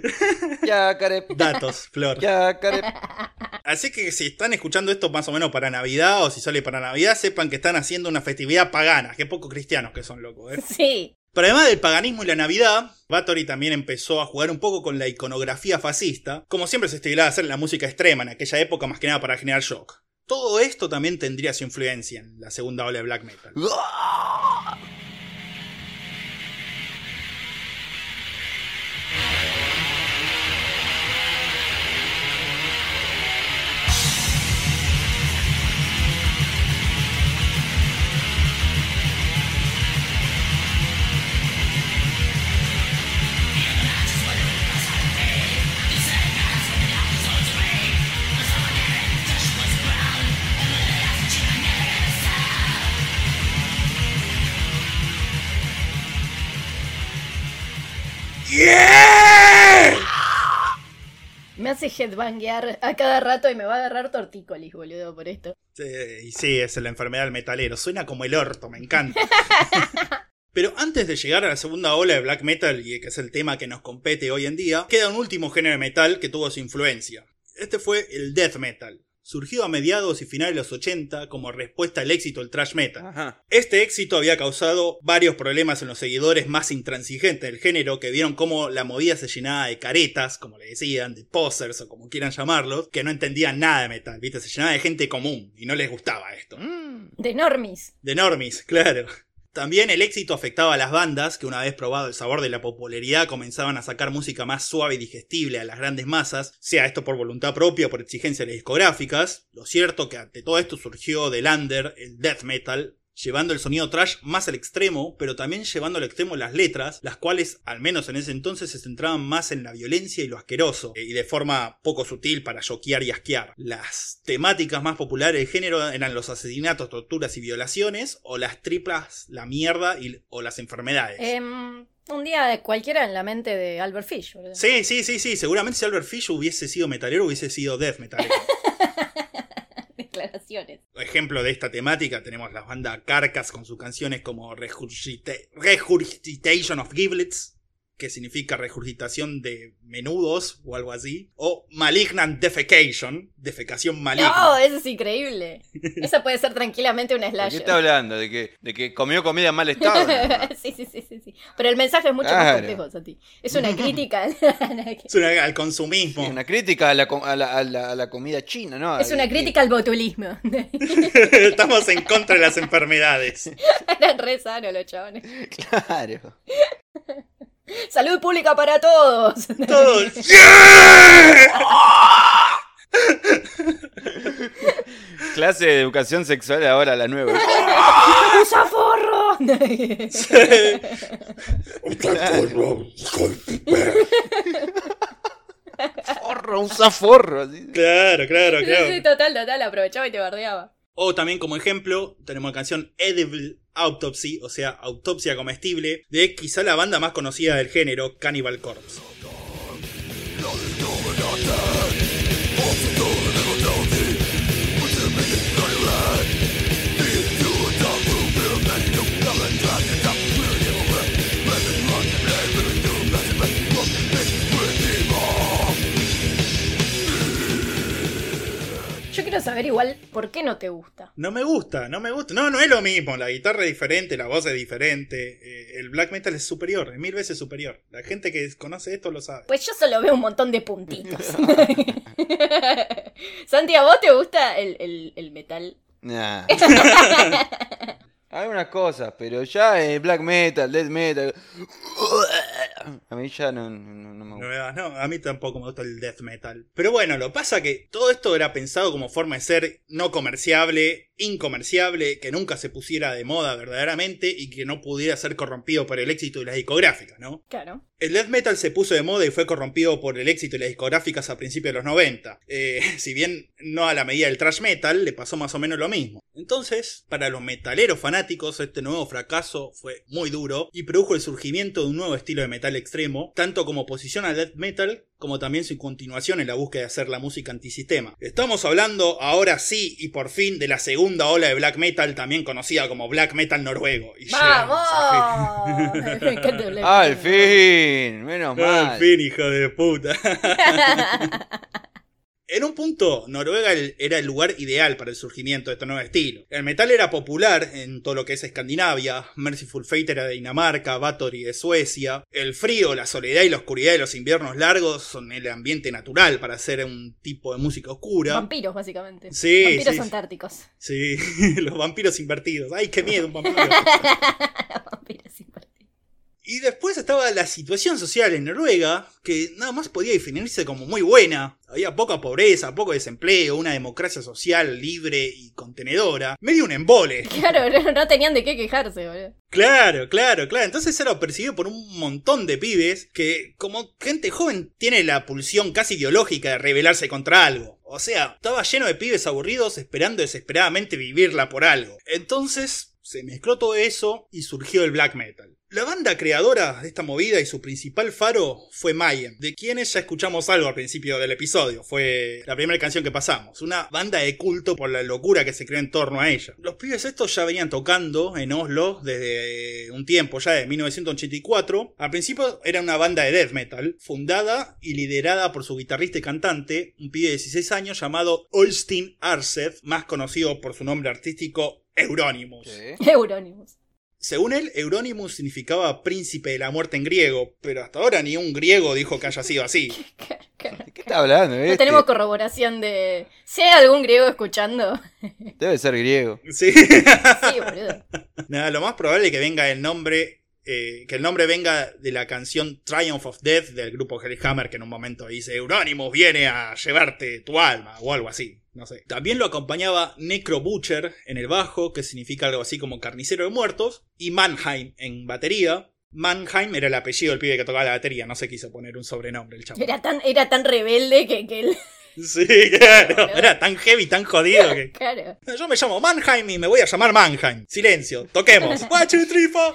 Yacaré. Datos, Flor. Yacaré. Así que si están escuchando esto más o menos para Navidad o si sale para Navidad, sepan que están haciendo una festividad pagana. Qué pocos cristianos que son locos, ¿eh? Sí. Pero además del paganismo y la Navidad, Bathory también empezó a jugar un poco con la iconografía fascista, como siempre se estilaba hacer en la música extrema en aquella época más que nada para generar shock. Todo esto también tendría su influencia en la segunda ola de black metal. ¡Yeah! Me hace headbanguear a cada rato y me va a agarrar tortícolis, boludo, por esto. Sí, sí, es la enfermedad del metalero. Suena como el orto, me encanta. Pero antes de llegar a la segunda ola de black metal, y que es el tema que nos compete hoy en día, queda un último género de metal que tuvo su influencia. Este fue el death metal. Surgido a mediados y finales de los 80 como respuesta al éxito del thrash metal. Ajá. Este éxito había causado varios problemas en los seguidores más intransigentes del género que vieron cómo la movida se llenaba de caretas, como le decían, de posers o como quieran llamarlos, que no entendían nada de metal, ¿viste? Se llenaba de gente común y no les gustaba esto. Mm. De normis. De normis, claro. También el éxito afectaba a las bandas que una vez probado el sabor de la popularidad comenzaban a sacar música más suave y digestible a las grandes masas, sea esto por voluntad propia o por exigencias discográficas. Lo cierto que ante todo esto surgió del under, el death metal, llevando el sonido trash más al extremo, pero también llevando al extremo las letras, las cuales, al menos en ese entonces, se centraban más en la violencia y lo asqueroso, eh, y de forma poco sutil para choquear y asquear. Las temáticas más populares del género eran los asesinatos, torturas y violaciones, o las triplas, la mierda y, o las enfermedades. Em, un día de cualquiera en la mente de Albert Fish, boludo. Sí, sí, sí, sí. Seguramente si Albert Fish hubiese sido metalero, hubiese sido death metalero. Declaraciones. Ejemplo de esta temática tenemos la banda Carcass con sus canciones como Regurgita- Regurgitation of Giblets, que significa regurgitación de menudos o algo así, o Malignant Defecation, defecación maligna. No, eso es increíble. Esa puede ser tranquilamente una ¿De qué slasher. está hablando? ¿De que, de que comió comida en mal estado? sí, sí, sí, sí, sí. Pero el mensaje es mucho más Claro. complejo, Santi. Es una crítica. Es una- al consumismo. Es una crítica a la, a la, a la- a la comida china, ¿no? es una De- crítica al botulismo. Estamos en contra de las enfermedades. Eran re sanos los chabones. Claro. Salud pública para todos. Todos. Clase de educación sexual ahora la nueva. ¡Usa forro! Forro, usa forro. Claro, claro, Sí, claro. sí, total, total. Aprovechaba y te bardeaba. O también como ejemplo, tenemos la canción Edible Autopsy, o sea, autopsia comestible, de quizá la banda más conocida del género, Cannibal Corpse. Yo quiero saber igual por qué no te gusta. No me gusta, no me gusta. No, no es lo mismo. La guitarra es diferente, la voz es diferente. eh, el black metal es superior, es mil veces superior. La gente que conoce esto lo sabe. Pues yo solo veo un montón de puntitos. Santi, ¿a vos te gusta el, el- el metal? Nah. Hay unas cosas, pero ya eh, black metal, death metal. A mí ya no, no, no me gusta. no, a mí tampoco me gusta el death metal. Pero bueno, lo pasa que todo esto era pensado como forma de ser no comerciable, incomerciable, que nunca se pusiera de moda verdaderamente y que no pudiera ser corrompido por el éxito de las discográficas, ¿no? Claro. El death metal se puso de moda y fue corrompido por el éxito de las discográficas a principios de los 90. Eh, si bien no a la medida del thrash metal, le pasó más o menos lo mismo. Entonces, para los metaleros fanáticos, este nuevo fracaso fue muy duro y produjo el surgimiento de un nuevo estilo de metal extremo, tanto como oposición al death metal como también su continuación en la búsqueda de hacer la música antisistema. Estamos hablando ahora sí y por fin de la segunda ola de black metal, también conocida como black metal noruego. Y ¡Vamos! Al fin, menos al fin. Al mal. fin, hijo de puta. En un punto, Noruega era el lugar ideal para el surgimiento de este nuevo estilo. El metal era popular en todo lo que es Escandinavia, Merciful Fate era de Dinamarca, Bathory de Suecia. El frío, la soledad y la oscuridad de los inviernos largos son el ambiente natural para hacer un tipo de música oscura. Vampiros, básicamente. Sí, Vampiros sí. antárticos. Sí, los vampiros invertidos. ¡Ay, qué miedo un vampiro! Vampiros invertidos. Y después estaba la situación social en Noruega, que nada más podía definirse como muy buena. Había poca pobreza, poco desempleo, una democracia social libre y contenedora. Medio un embole. Claro, no, no tenían de qué quejarse, boludo. Claro, claro, claro. Entonces era percibido por un montón de pibes que, como gente joven, tiene la pulsión casi ideológica de rebelarse contra algo. O sea, estaba lleno de pibes aburridos esperando desesperadamente vivirla por algo. Entonces se mezcló todo eso y surgió el black metal. La banda creadora de esta movida y su principal faro fue Mayhem, de quienes ya escuchamos algo al principio del episodio. Fue la primera canción que pasamos. Una banda de culto por la locura que se creó en torno a ella. Los pibes estos ya venían tocando en Oslo desde un tiempo, ya de 1984. Al principio era una banda de death metal, fundada y liderada por su guitarrista y cantante, un pibe de 16 años llamado Olstein Arsev, más conocido por su nombre artístico Euronymous. Sí. Eurónimos. Según él, Euronymous significaba príncipe de la muerte en griego, pero hasta ahora ni un griego dijo que haya sido así. ¿De qué está hablando? No este? tenemos corroboración de. Si hay algún griego escuchando. Debe ser griego. Sí. Sí, boludo. Nada, lo más probable es que venga el nombre. eh, que el nombre venga de la canción Triumph of Death del grupo Hellhammer, que en un momento dice Euronymous viene a llevarte tu alma o algo así. No sé. También lo acompañaba Necro Butcher en el bajo, que significa algo así como carnicero de muertos, y Mannheim en batería. Mannheim era el apellido del pibe que tocaba la batería, no se quiso poner un sobrenombre el chavo. Era tan, era tan rebelde que, que él. Sí, claro, era tan heavy, tan jodido que. Claro. Yo me llamo Mannheim y me voy a llamar Mannheim. Silencio, toquemos. One, two, three, four.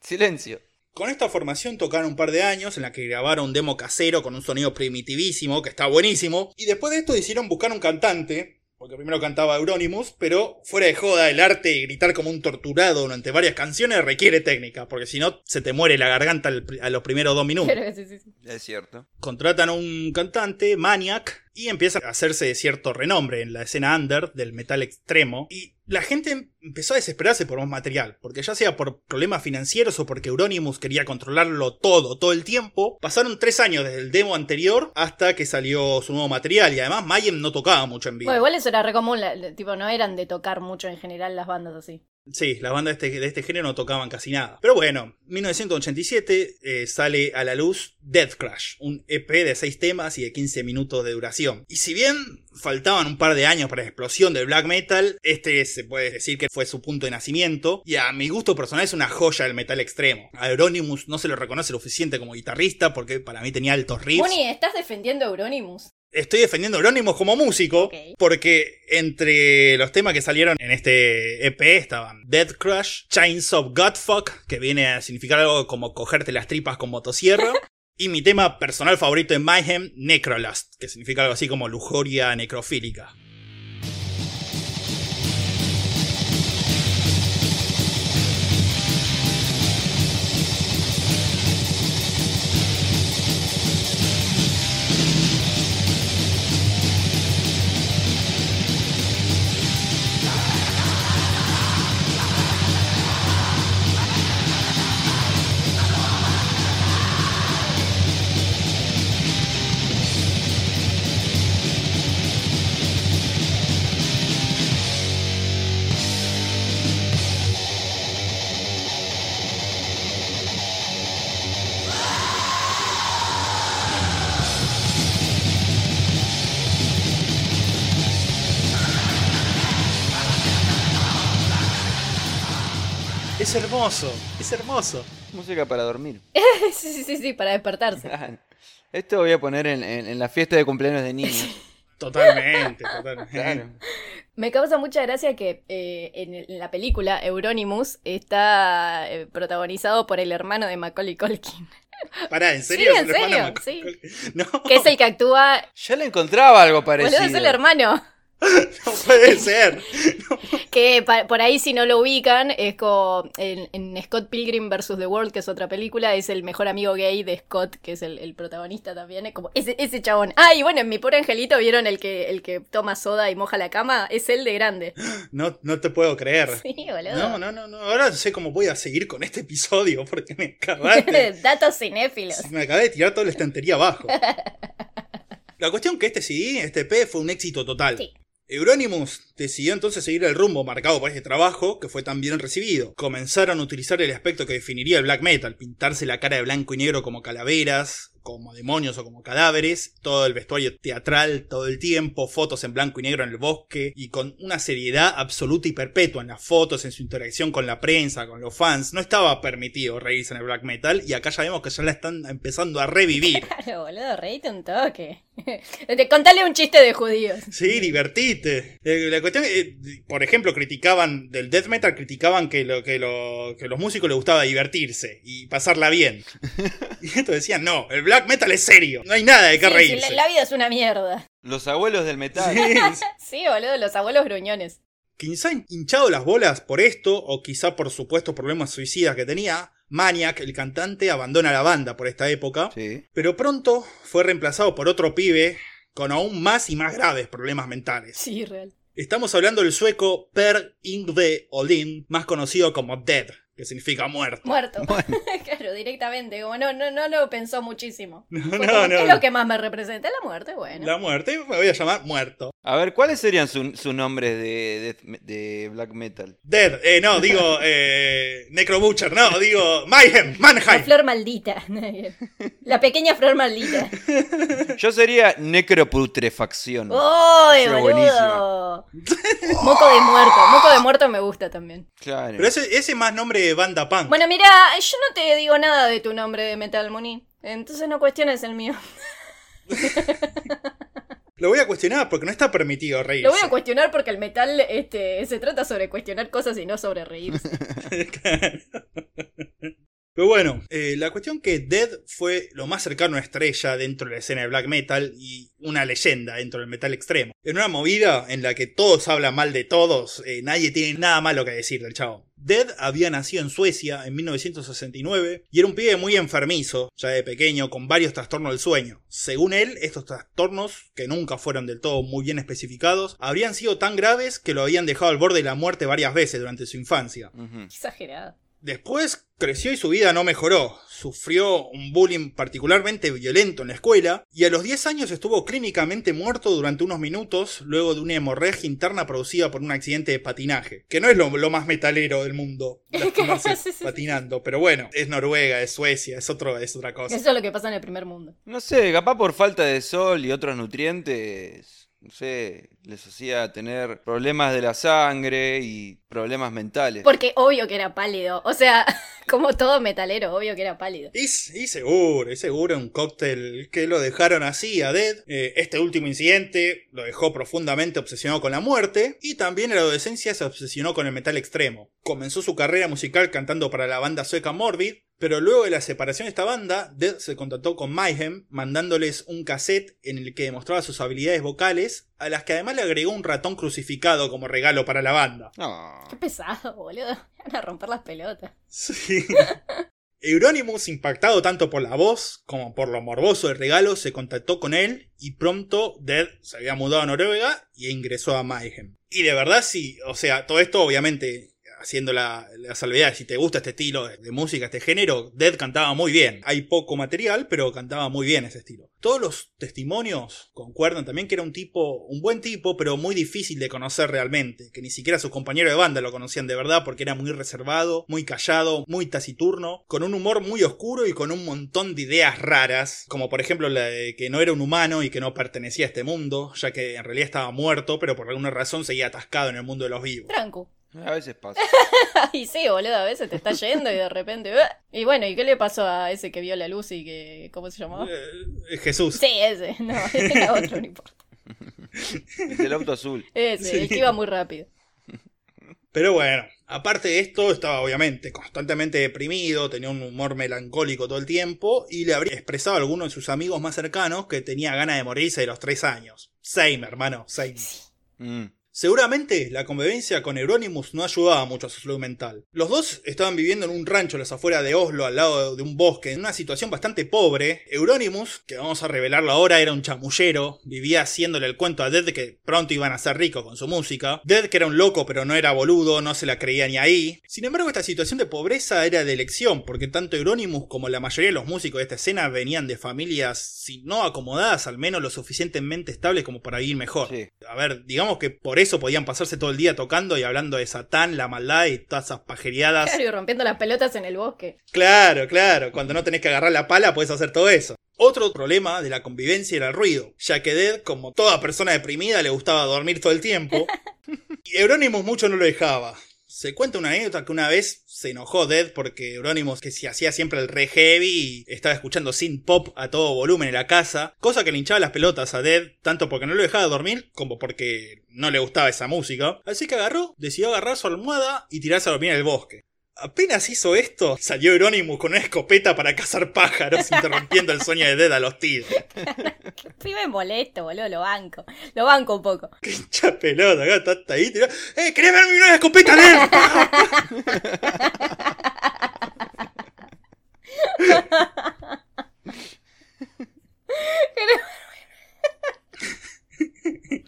Silencio. Con esta formación tocaron un par de años en la que grabaron un demo casero con un sonido primitivísimo, que está buenísimo. Y después de esto decidieron buscar un cantante, porque primero cantaba Euronymous, pero fuera de joda el arte y gritar como un torturado durante varias canciones requiere técnica, porque si no se te muere la garganta a los primeros dos minutos. Claro, sí, sí, sí. Es cierto. Contratan a un cantante, Maniac, y empieza a hacerse cierto renombre en la escena under del metal extremo. Y la gente empezó a desesperarse por más material, porque ya sea por problemas financieros o porque Euronymous quería controlarlo todo, todo el tiempo, pasaron tres años desde el demo anterior hasta que salió su nuevo material. Y además Mayhem no tocaba mucho en vivo. Bueno, igual eso era re común. tipo, no eran de tocar mucho en general las bandas así. Sí, las bandas de este, de este género no tocaban casi nada. Pero bueno, 1987 eh, sale a la luz Death Crash, un EP de 6 temas y de 15 minutos de duración. Y si bien faltaban un par de años para la explosión del black metal, este se puede decir que fue su punto de nacimiento. Y a mi gusto personal es una joya del metal extremo. A Euronymous no se lo reconoce lo suficiente como guitarrista porque para mí tenía altos riffs. Moni, ¿estás defendiendo a Euronymous? Estoy defendiendo a Euronymous como músico porque entre los temas que salieron en este EP estaban Dead Crush, Chains of Godfuck, que viene a significar algo como cogerte las tripas con motosierra, y mi tema personal favorito en Mayhem, Necrolust, que significa algo así como lujuria necrofílica. Es hermoso, es hermoso. Música para dormir. sí, sí, sí, sí, para despertarse. Esto voy a poner en, en- en la fiesta de cumpleaños de niños. Totalmente, totalmente. Claro. Me causa mucha gracia que eh, en, el- en la película Euronymous está eh, protagonizado por el hermano de Macaulay Culkin. Pará, ¿en serio? Sí, ¿Es en serio, Macaulay? No, Que es el que actúa. Yo le encontraba algo Boludo, parecido. es el hermano. no puede ser. Que por ahí, si no lo ubican, es como en, en Scott Pilgrim vs. The World, que es otra película, es el mejor amigo gay de Scott, que es el, el protagonista también. Es como ese, ese chabón. Ah, y bueno, en mi pobre angelito, ¿vieron el que, el que toma soda y moja la cama? Es el de grande. No, no te puedo creer. Sí, boludo. No, no, no, no. Ahora sé cómo voy a seguir con este episodio porque me acabaste. Datos cinéfilos. me acabé de tirar toda la estantería abajo. La cuestión que este CD, este EP, fue un éxito total. Sí. Euronymous decidió entonces seguir el rumbo marcado por este trabajo, que fue tan bien recibido. Comenzaron a utilizar el aspecto que definiría el black metal, pintarse la cara de blanco y negro como calaveras, como demonios o como cadáveres, todo el vestuario teatral todo el tiempo, fotos en blanco y negro en el bosque, y con una seriedad absoluta y perpetua en las fotos, en su interacción con la prensa, con los fans. No estaba permitido reírse en el black metal, y acá ya vemos que ya la están empezando a revivir. Claro, boludo, reíte un toque. Contale un chiste de judíos. Sí, divertite. Eh, La cuestión, eh, por ejemplo, criticaban del death metal, criticaban que, lo, que, lo, que los músicos les gustaba divertirse y pasarla bien. Y esto decían, no, el black metal es serio, no hay nada de qué Sí, sí, reírse. la, la vida es una mierda. Los abuelos del metal. Sí, Sí, boludo, los abuelos gruñones. quizá hinchado las bolas por esto, o quizá por supuestos problemas suicidas que tenía, Maniac, el cantante, abandona la banda por esta época, Sí. pero pronto fue reemplazado por otro pibe con aún más y más graves problemas mentales. Sí, real. Estamos hablando del sueco Per Ingve Olin, más conocido como Dead, que significa muerto. Muerto. claro, directamente. Como no, no, no lo pensó muchísimo. No, no, ¿Qué no, es no. lo que más me representa? La muerte, bueno. La muerte, me voy a llamar muerto. A ver, ¿cuáles serían su- sus nombres de, de, de black metal? Dead, eh, no, digo, eh, Necro Butcher, no, digo, Mayhem, La Mannheim. flor maldita. La pequeña flor maldita. Yo sería necroputrefacción. ¡Uy, Sí, boludo! Moco de muerto. Moco de muerto me gusta también. Claro. Pero ese, ese es más nombre de banda punk. Bueno, mira, yo no te digo nada de tu nombre de Metal Moni. Entonces no cuestiones el mío. Lo voy a cuestionar porque no está permitido reírse. Lo voy a cuestionar porque el metal este, se trata sobre cuestionar cosas y no sobre reírse. Pero bueno, eh, la cuestión que Dead fue lo más cercano a estrella dentro de la escena de black metal y una leyenda dentro del metal extremo. En una movida en la que todos hablan mal de todos, eh, nadie tiene nada malo que decir del chavo. Dead había nacido en Suecia en 1969 y era un pibe muy enfermizo, ya de pequeño, con varios trastornos del sueño. Según él, estos trastornos, que nunca fueron del todo muy bien especificados, habrían sido tan graves que lo habían dejado al borde de la muerte varias veces durante su infancia. Ujú. Exagerado. Después creció y su vida no mejoró. Sufrió un bullying particularmente violento en la escuela y a los 10 años estuvo clínicamente muerto durante unos minutos luego de una hemorragia interna producida por un accidente de patinaje. Que no es lo, lo más metalero del mundo, patinando, pero bueno, es Noruega, es Suecia, es, otro, es otra cosa. Eso es lo que pasa en el primer mundo. No sé, capaz por falta de sol y otros nutrientes, no sé, les hacía tener problemas de la sangre y problemas mentales. Porque obvio que era pálido. O sea, como todo metalero, obvio que era pálido. Y, y seguro, y seguro un cóctel que lo dejaron así a Dead. Eh, este último incidente lo dejó profundamente obsesionado con la muerte y también en la adolescencia se obsesionó con el metal extremo. Comenzó su carrera musical cantando para la banda sueca Morbid, pero luego de la separación de esta banda, Dead se contactó con Mayhem, mandándoles un cassette en el que demostraba sus habilidades vocales, a las que además le agregó un ratón crucificado como regalo para la banda. No. Qué pesado, boludo. Van a romper las pelotas. Sí. Euronymous, impactado tanto por la voz como por lo morboso del regalo, se contactó con él y pronto Dead se había mudado a Noruega y ingresó a Mayhem. Y de verdad sí, o sea, todo esto obviamente haciendo la, la salvedad, si te gusta este estilo de, música, este género, Dead cantaba muy bien. Hay poco material, pero cantaba muy bien ese estilo. Todos los testimonios concuerdan también que era un tipo, un buen tipo, pero muy difícil de conocer realmente, que ni siquiera sus compañeros de banda lo conocían de verdad porque era muy reservado, muy callado, muy taciturno, con un humor muy oscuro y con un montón de ideas raras, como por ejemplo la de que no era un humano y que no pertenecía a este mundo, ya que en realidad estaba muerto, pero por alguna razón seguía atascado en el mundo de los vivos. Tranco. A veces pasa. y sí, boludo, a veces te está yendo y de repente. ¡ah! Y bueno, ¿y qué le pasó a ese que vio la luz y que. ¿Cómo se llamaba? Eh, Jesús. Sí, ese. No, era otro, no importa. El del auto azul. Ese, Sí. el que iba muy rápido. Pero bueno, Aparte de esto, estaba obviamente constantemente deprimido, tenía un humor melancólico todo el tiempo y le habría expresado a alguno de sus amigos más cercanos que tenía ganas de morirse de los tres años. Same, hermano, same. Mm. Seguramente la convivencia con Euronymous no ayudaba mucho a su salud mental. Los dos estaban viviendo en un rancho a las afueras de Oslo, al lado de un bosque, en una situación bastante pobre. Euronymous, que vamos a revelarlo ahora, era un chamullero, vivía haciéndole el cuento a Dead de que pronto iban a ser ricos con su música. Dead que era un loco pero no era boludo, no se la creía ni ahí. Sin embargo, esta situación de pobreza era de elección, porque tanto Euronymous como la mayoría de los músicos de esta escena venían de familias, si no acomodadas, al menos lo suficientemente estables como para vivir mejor. Sí. A ver, digamos que por eso podían pasarse todo el día tocando y hablando de Satán, la maldad y todas esas pajereadas. Claro, y rompiendo las pelotas en el bosque. Claro, claro, cuando no tenés que agarrar la pala puedes hacer todo eso. Otro problema de la convivencia era el ruido, ya que Dead, como toda persona deprimida, le gustaba dormir todo el tiempo. Y Euronymous mucho no lo dejaba. Se cuenta una anécdota que una vez se enojó Dead porque Euronymous, que se hacía siempre el re heavy, y estaba escuchando synth pop a todo volumen en la casa, cosa que le hinchaba las pelotas a Dead, tanto porque no lo dejaba dormir como porque no le gustaba esa música. Así que agarró, decidió agarrar su almohada y tirarse a dormir en el bosque. Apenas hizo esto, salió Euronymous con una escopeta para cazar pájaros, interrumpiendo el sueño de Dead a los tiros. Pibe molesto, boludo, lo banco. Lo banco un poco. Qué hincha pelota, acá está, ahí tirado. ¡Eh, querés ver mi nueva escopeta, Dead!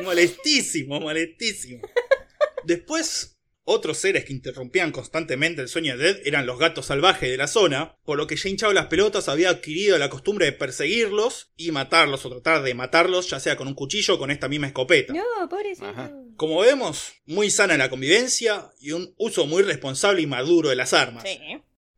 molestísimo, molestísimo. Después, otros seres que interrumpían constantemente el sueño de Dead eran los gatos salvajes de la zona, por lo que Jane Chao las pelotas había adquirido la costumbre de perseguirlos y matarlos o tratar de matarlos, ya sea con un cuchillo o con esta misma escopeta. No, pobrecito. Ajá. Como vemos, muy sana la convivencia y un uso muy responsable y maduro de las armas. Sí.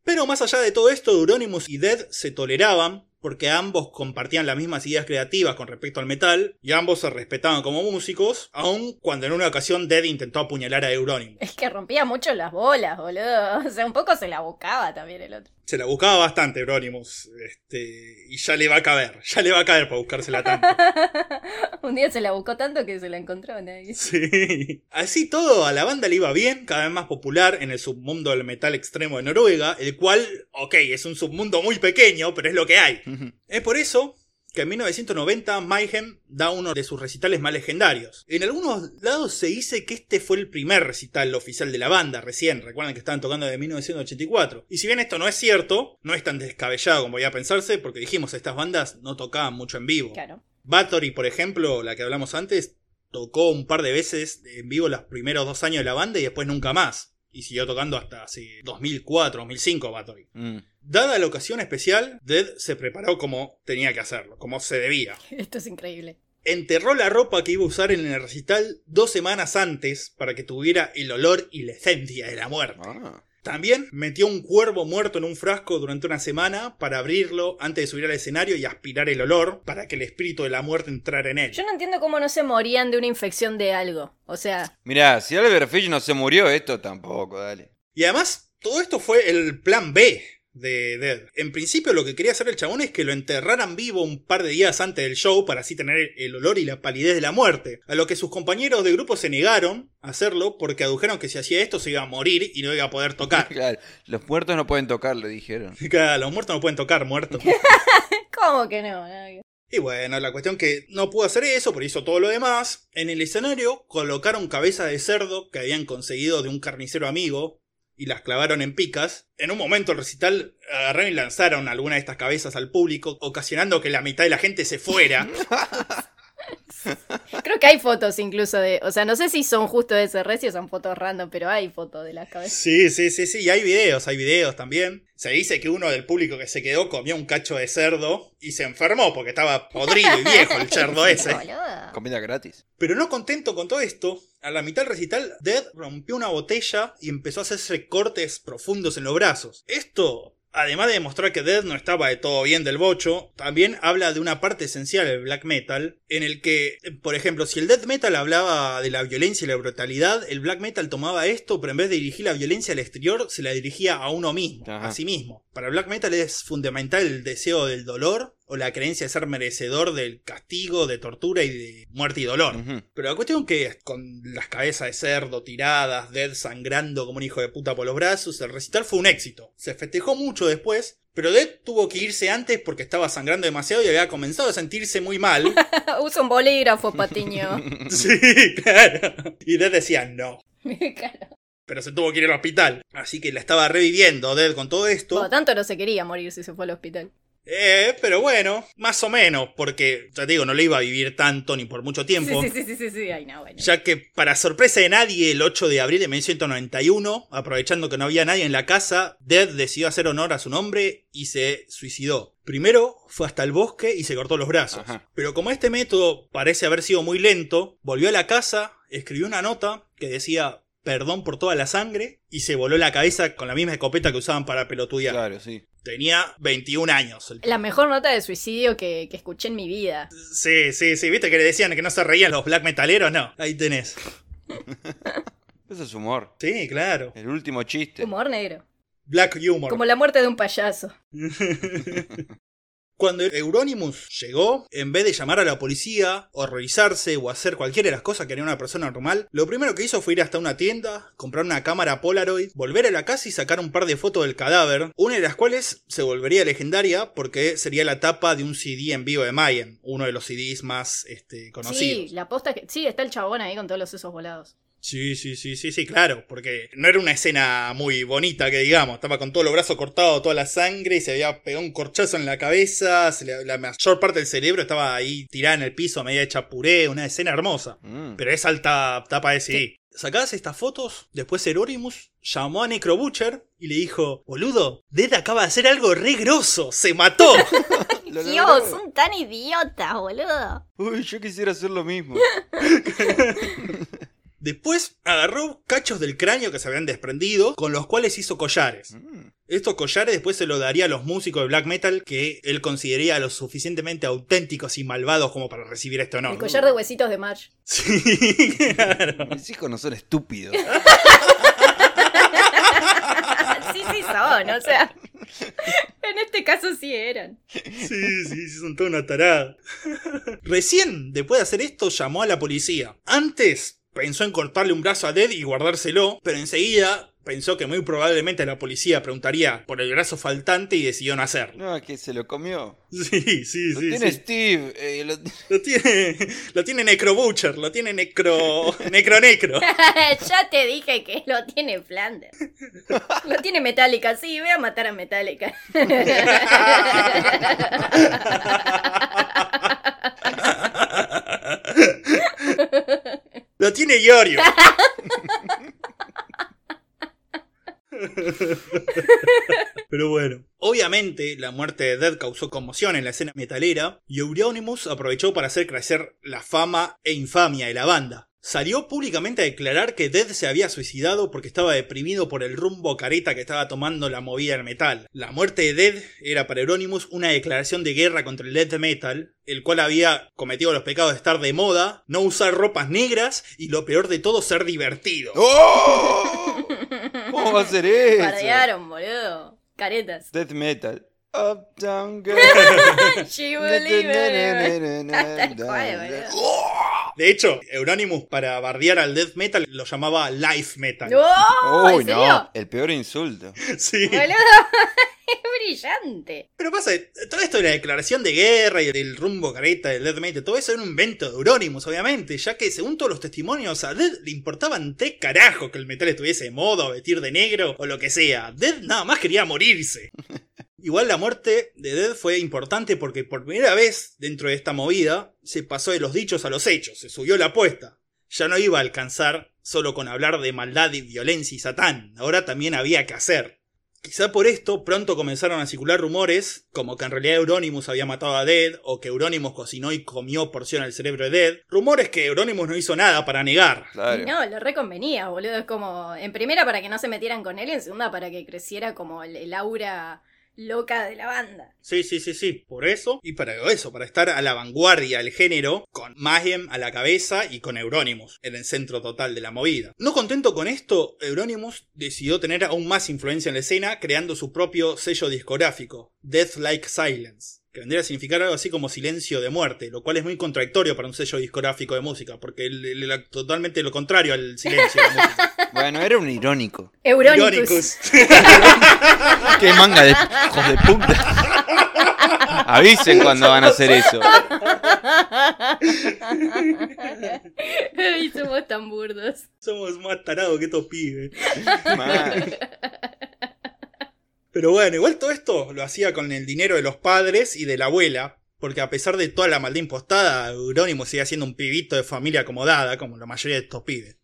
Pero más allá de todo esto, Euronymous y Dead se toleraban porque ambos compartían las mismas ideas creativas con respecto al metal y ambos se respetaban como músicos, aun cuando en una ocasión Dead intentó apuñalar a Euronymous. Es que rompía mucho las bolas, boludo. O sea, un poco se la buscaba también el otro. Se la buscaba bastante Euronymous, este, y ya le va a caber, ya le va a caer para buscársela tanto. un día se la buscó tanto que se la encontró nadie. Sí. Así todo, a la banda le iba bien, cada vez más popular en el submundo del metal extremo de Noruega, el cual, ok, es un submundo muy pequeño, pero es lo que hay. Es por eso que en 1990 Mayhem da uno de sus recitales más legendarios. En algunos lados se dice que este fue el primer recital oficial de la banda, recién, recuerden que estaban tocando de 1984. Y si bien esto no es cierto, no es tan descabellado como podía pensarse, porque dijimos estas bandas no tocaban mucho en vivo. Claro. Bathory, por ejemplo, la que hablamos antes, tocó un par de veces en vivo los primeros dos años de la banda y después nunca más. Y siguió tocando hasta hace 2004, 2005 Bathory. Mm. Dada la ocasión especial, Dead se preparó como tenía que hacerlo, como se debía. Esto es increíble. Enterró la ropa que iba a usar en el recital dos semanas antes para que tuviera el olor y la esencia de la muerte. Ah. También metió un cuervo muerto en un frasco durante una semana para abrirlo antes de subir al escenario y aspirar el olor para que el espíritu de la muerte entrara en él. Yo no entiendo cómo no se morían de una infección de algo. O sea, Mirá, si Albert Fish no se murió, esto tampoco, dale. Y además, todo esto fue el plan B de Dead. En principio lo que quería hacer el chabón es que lo enterraran vivo un par de días antes del show para así tener el olor y la palidez de la muerte. A lo que sus compañeros de grupo se negaron a hacerlo porque adujeron que si hacía esto se iba a morir y no iba a poder tocar. Claro, los muertos no pueden tocar, le dijeron. Claro, los muertos no pueden tocar muertos. ¿cómo que no? No, Y bueno, la cuestión que no pudo hacer eso, pero hizo todo lo demás. En el escenario colocaron cabeza de cerdo que habían conseguido de un carnicero amigo y las clavaron en picas. En un momento el recital agarraron y lanzaron alguna de estas cabezas al público, ocasionando que la mitad de la gente se fuera. Creo que hay fotos incluso de. O sea, no sé si son justo de ese recio o son fotos random, pero hay fotos de las cabezas. Sí, sí, sí, sí, y hay videos, hay videos también. Se dice que uno del público que se quedó comió un cacho de cerdo y se enfermó porque estaba podrido y viejo el cerdo ese. Boludo. Comida gratis. Pero no contento con todo esto, a la mitad del recital, Dead rompió una botella y empezó a hacerse cortes profundos en los brazos. Esto, además de demostrar que Dead no estaba de todo bien del bocho, también habla de una parte esencial del black metal, en el que, por ejemplo, si el death metal hablaba de la violencia y la brutalidad, el black metal tomaba esto, pero en vez de dirigir la violencia al exterior, se la dirigía a uno mismo, Ajá. a sí mismo. Para el black metal es fundamental el deseo del dolor o la creencia de ser merecedor del castigo, de tortura y de muerte y dolor. Pero la cuestión que con las cabezas de cerdo tiradas, Dead sangrando como un hijo de puta por los brazos, el recital fue un éxito. Se festejó mucho después, pero Dead tuvo que irse antes porque estaba sangrando demasiado y había comenzado a sentirse muy mal. Usa un bolígrafo, Patiño. sí, claro. Y Dead decía no. Claro. Pero se tuvo que ir al hospital. Así que la estaba reviviendo Dead con todo esto. Por lo tanto, no se quería morir si se fue al hospital. Eh, pero bueno, más o menos, porque ya te digo, no le iba a vivir tanto ni por mucho Sí, tiempo. sí, sí, sí, sí, sí. Ay, no, bueno. Ya que, para sorpresa de nadie, el 8 de abril de 1991, aprovechando que no había nadie en la casa, Dead decidió hacer honor a su nombre y se suicidó. Primero fue hasta el bosque y se cortó los brazos. Ajá. Pero como este método parece haber sido muy lento, volvió a la casa, escribió una nota que decía perdón por toda la sangre y se voló la cabeza con la misma escopeta que usaban para pelotudear. Claro, sí. Tenía 21 años. el La mejor nota de suicidio que, que escuché en mi vida. Sí, sí, sí, viste que le decían que no se reían los black metaleros, no, ahí tenés. Eso es humor. Sí, claro. El último chiste. Humor negro. Black humor. Como la muerte de un payaso. Cuando Euronymous llegó, en vez de llamar a la policía, horrorizarse o hacer cualquiera de las cosas que haría una persona normal, lo primero que hizo fue ir hasta una tienda, comprar una cámara Polaroid, volver a la casa y sacar un par de fotos del cadáver, una de las cuales se volvería legendaria porque sería la tapa de un CD en vivo de Mayhem, uno de los CDs más este, conocidos. Sí, la posta que. Sí, está el chabón ahí con todos los sesos volados. Sí, sí, sí, sí, sí, claro, porque no era una escena muy bonita que digamos, estaba con todos los brazos cortados, toda la sangre y se había pegado un corchazo en la cabeza, se le- la mayor parte del cerebro estaba ahí tirada en el piso, media hecha puré, una escena hermosa. Mm. Pero es alta tapa de CD. Sacadas estas fotos, después Erorimus llamó a Necro Butcher y le dijo, boludo, Dead acaba de hacer algo re grosso, se mató. Dios, son tan idiotas, boludo. Uy, yo quisiera hacer lo mismo. Después agarró cachos del cráneo que se habían desprendido, con los cuales hizo collares. Mm. Estos collares después se los daría a los músicos de black metal que él consideraría lo suficientemente auténticos y malvados como para recibir este honor. El collar de huesitos de March. Sí, claro. Mis hijos no son estúpidos. sí, sí son, o sea. En este caso sí eran. Sí, sí, sí, son toda una tarada. Recién, después de hacer esto, llamó a la policía. Antes pensó en cortarle un brazo a Dead y guardárselo, pero enseguida pensó que muy probablemente la policía preguntaría por el brazo faltante y decidió no hacerlo. No, es que se lo comió. Sí, sí, Lo sí. tiene sí. Steve. eh, lo- Lo tiene, lo tiene Necro Butcher, lo tiene Necro, Necro Necro. ya te dije que lo tiene Flanders. Lo tiene Metallica, sí, voy a matar a Metallica. Lo tiene Iorio. Pero bueno, obviamente la muerte de Dead causó conmoción en la escena metalera y Euronymous aprovechó para hacer crecer la fama e infamia de la banda. Salió públicamente a declarar que Dead se había suicidado porque estaba deprimido por el rumbo careta que estaba tomando la movida del metal. La muerte de Dead era para Euronymous una declaración de guerra contra el death metal, el cual había cometido los pecados de estar de moda, no usar ropas negras y lo peor de todo ser divertido. ¡Oh! ¿Cómo va a ser eso? Bardearon, boludo. Caretas. Death metal. Uptown Girl. She will leave it. De hecho, Euronymous para bardear al death metal lo llamaba life metal. ¡No! Uy, no. El peor insulto. Sí. Boludo. Es brillante. Pero pasa, todo esto de la declaración de guerra y del rumbo careta del death metal, todo eso era un invento de Euronymous, obviamente, ya que según todos los testimonios a Dead le importaban tres carajos que el metal estuviese de moda o vestir de negro o lo que sea. Dead nada más quería morirse. Igual la muerte de Dead fue importante porque por primera vez dentro de esta movida se pasó de los dichos a los hechos, se subió la apuesta. Ya no iba a alcanzar solo con hablar de maldad y violencia y satán, ahora también había que hacer. Quizá por esto pronto comenzaron a circular rumores, como que en realidad Euronymous había matado a Dead, o que Euronymous cocinó y comió porción al cerebro de Dead. Rumores que Euronymous no hizo nada para negar. Claro. No, lo reconvenía, boludo. Es como, en primera para que no se metieran con él y en segunda para que creciera como el, el aura loca de la banda. Sí, sí, sí, sí. Por eso, y para eso, para estar a la vanguardia del género, con Mayhem a la cabeza y con Euronymous en el centro total de la movida. No contento con esto, Euronymous decidió tener aún más influencia en la escena, creando su propio sello discográfico, Death Like Silence. Que vendría a significar algo así como silencio de muerte, lo cual es muy contradictorio para un sello discográfico de música, porque el- el- el- totalmente lo contrario al silencio de música. Bueno, era un irónico. Euronicus. Qué manga de hijos de puta. Avisen cuando van a hacer eso. Ay, somos tan burdos. Somos más tarados que estos pibes. Mal. Pero bueno, igual todo esto lo hacía con el dinero de los padres y de la abuela, porque a pesar de toda la maldad impostada, Eurónimo seguía siendo un pibito de familia acomodada, como la mayoría de estos pibes.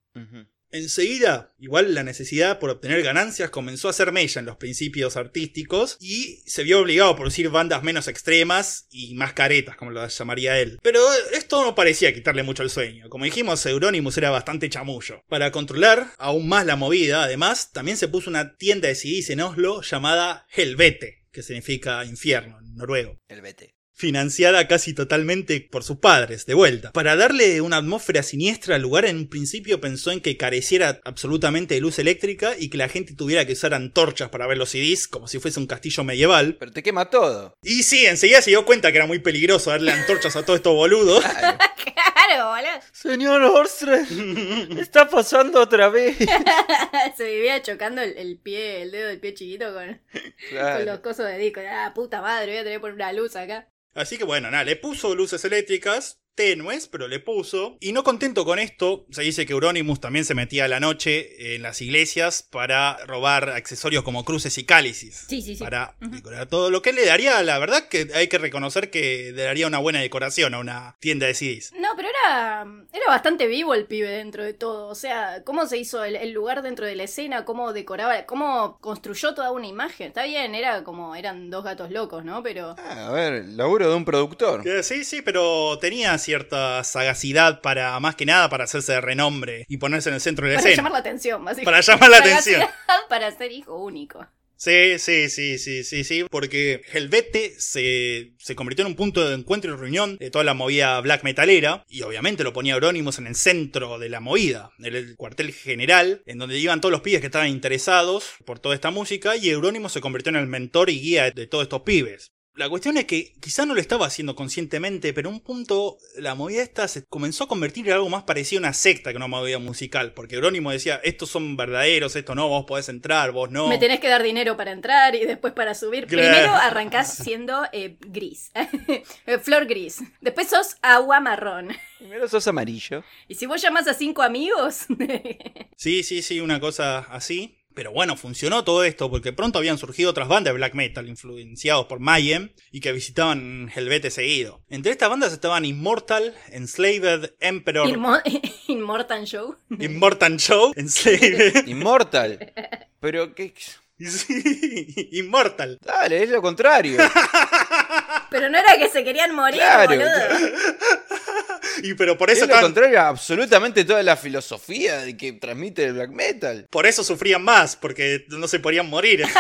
Enseguida, igual la necesidad por obtener ganancias comenzó a hacer mella en los principios artísticos y se vio obligado a producir bandas menos extremas y más caretas, como lo llamaría él. Pero esto no parecía quitarle mucho el sueño. Como dijimos, Euronymous era bastante chamullo. Para controlar aún más la movida, además, también se puso una tienda de CDs en Oslo llamada Helvete, que significa infierno en noruego El vete. Financiada casi totalmente por sus padres, de vuelta. Para darle una atmósfera siniestra al lugar, en un principio pensó en que careciera absolutamente de luz eléctrica y que la gente tuviera que usar antorchas para ver los CDs, como si fuese un castillo medieval. Pero te quema todo. Y sí, enseguida se dio cuenta que era muy peligroso darle antorchas a todos estos boludos. Claro. Claro, boludo. Señor Orstre, está pasando otra vez. Se vivía chocando el, el pie, el dedo del pie chiquito con, con los cosos de disco. Ah, puta madre, voy a tener que poner una luz acá. Así que bueno, nada, le puso luces eléctricas, tenues, pero le puso. Y no contento con esto, se dice que Euronymous también se metía a la noche en las iglesias para robar accesorios como cruces y cálices. Sí, sí, sí. Para decorar todo. Lo que le daría, la verdad, que hay que reconocer que le daría una buena decoración a una tienda de CDs. No, pero era, era bastante vivo el pibe dentro de todo. O sea, cómo se hizo el, el lugar dentro de la escena, cómo decoraba, cómo construyó toda una imagen. Está bien, era como, eran dos gatos locos, ¿no? Pero... Ah, a ver, laburo de un productor. Sí, sí, pero tenía cierta sagacidad para, más que nada, para hacerse de renombre y ponerse en el centro de la Para escena. llamar la atención, básicamente. Para llamar la atención. Para ser hijo único. Sí, sí, sí, sí, sí, sí, porque Helvete se, se convirtió en un punto de encuentro y reunión de toda la movida black metalera, y obviamente lo ponía Euronymous en el centro de la movida, en el cuartel general, en donde iban todos los pibes que estaban interesados por toda esta música, y Euronymous se convirtió en el mentor y guía de todos estos pibes. La cuestión es que quizá no lo estaba haciendo conscientemente, pero en un punto la movida esta se comenzó a convertir en algo más parecido a una secta que una movida musical, porque Euronymous decía, estos son verdaderos, esto no, vos podés entrar, vos no. Me tenés que dar dinero para entrar y después para subir. Claro. Primero arrancás siendo eh, gris. Eh, Flor gris. Después sos agua marrón. Primero sos amarillo. Y si vos llamas a cinco amigos... Sí, sí, sí, una cosa así. Pero bueno, funcionó todo esto porque pronto habían surgido otras bandas de black metal influenciados por Mayhem y que visitaban Helvete seguido. Entre estas bandas estaban Immortal, Enslaved Emperor, Inmo- Immortal Show. Immortal Show, Enslaved, Inmortal. Pero qué. sí, Immortal. Dale, es lo contrario. Pero no era que se querían morir, Claro. boludo. Y pero por Es eso lo tan- contrario a absolutamente toda la filosofía de que transmite el black metal. por eso sufrían más, porque no se podían morir.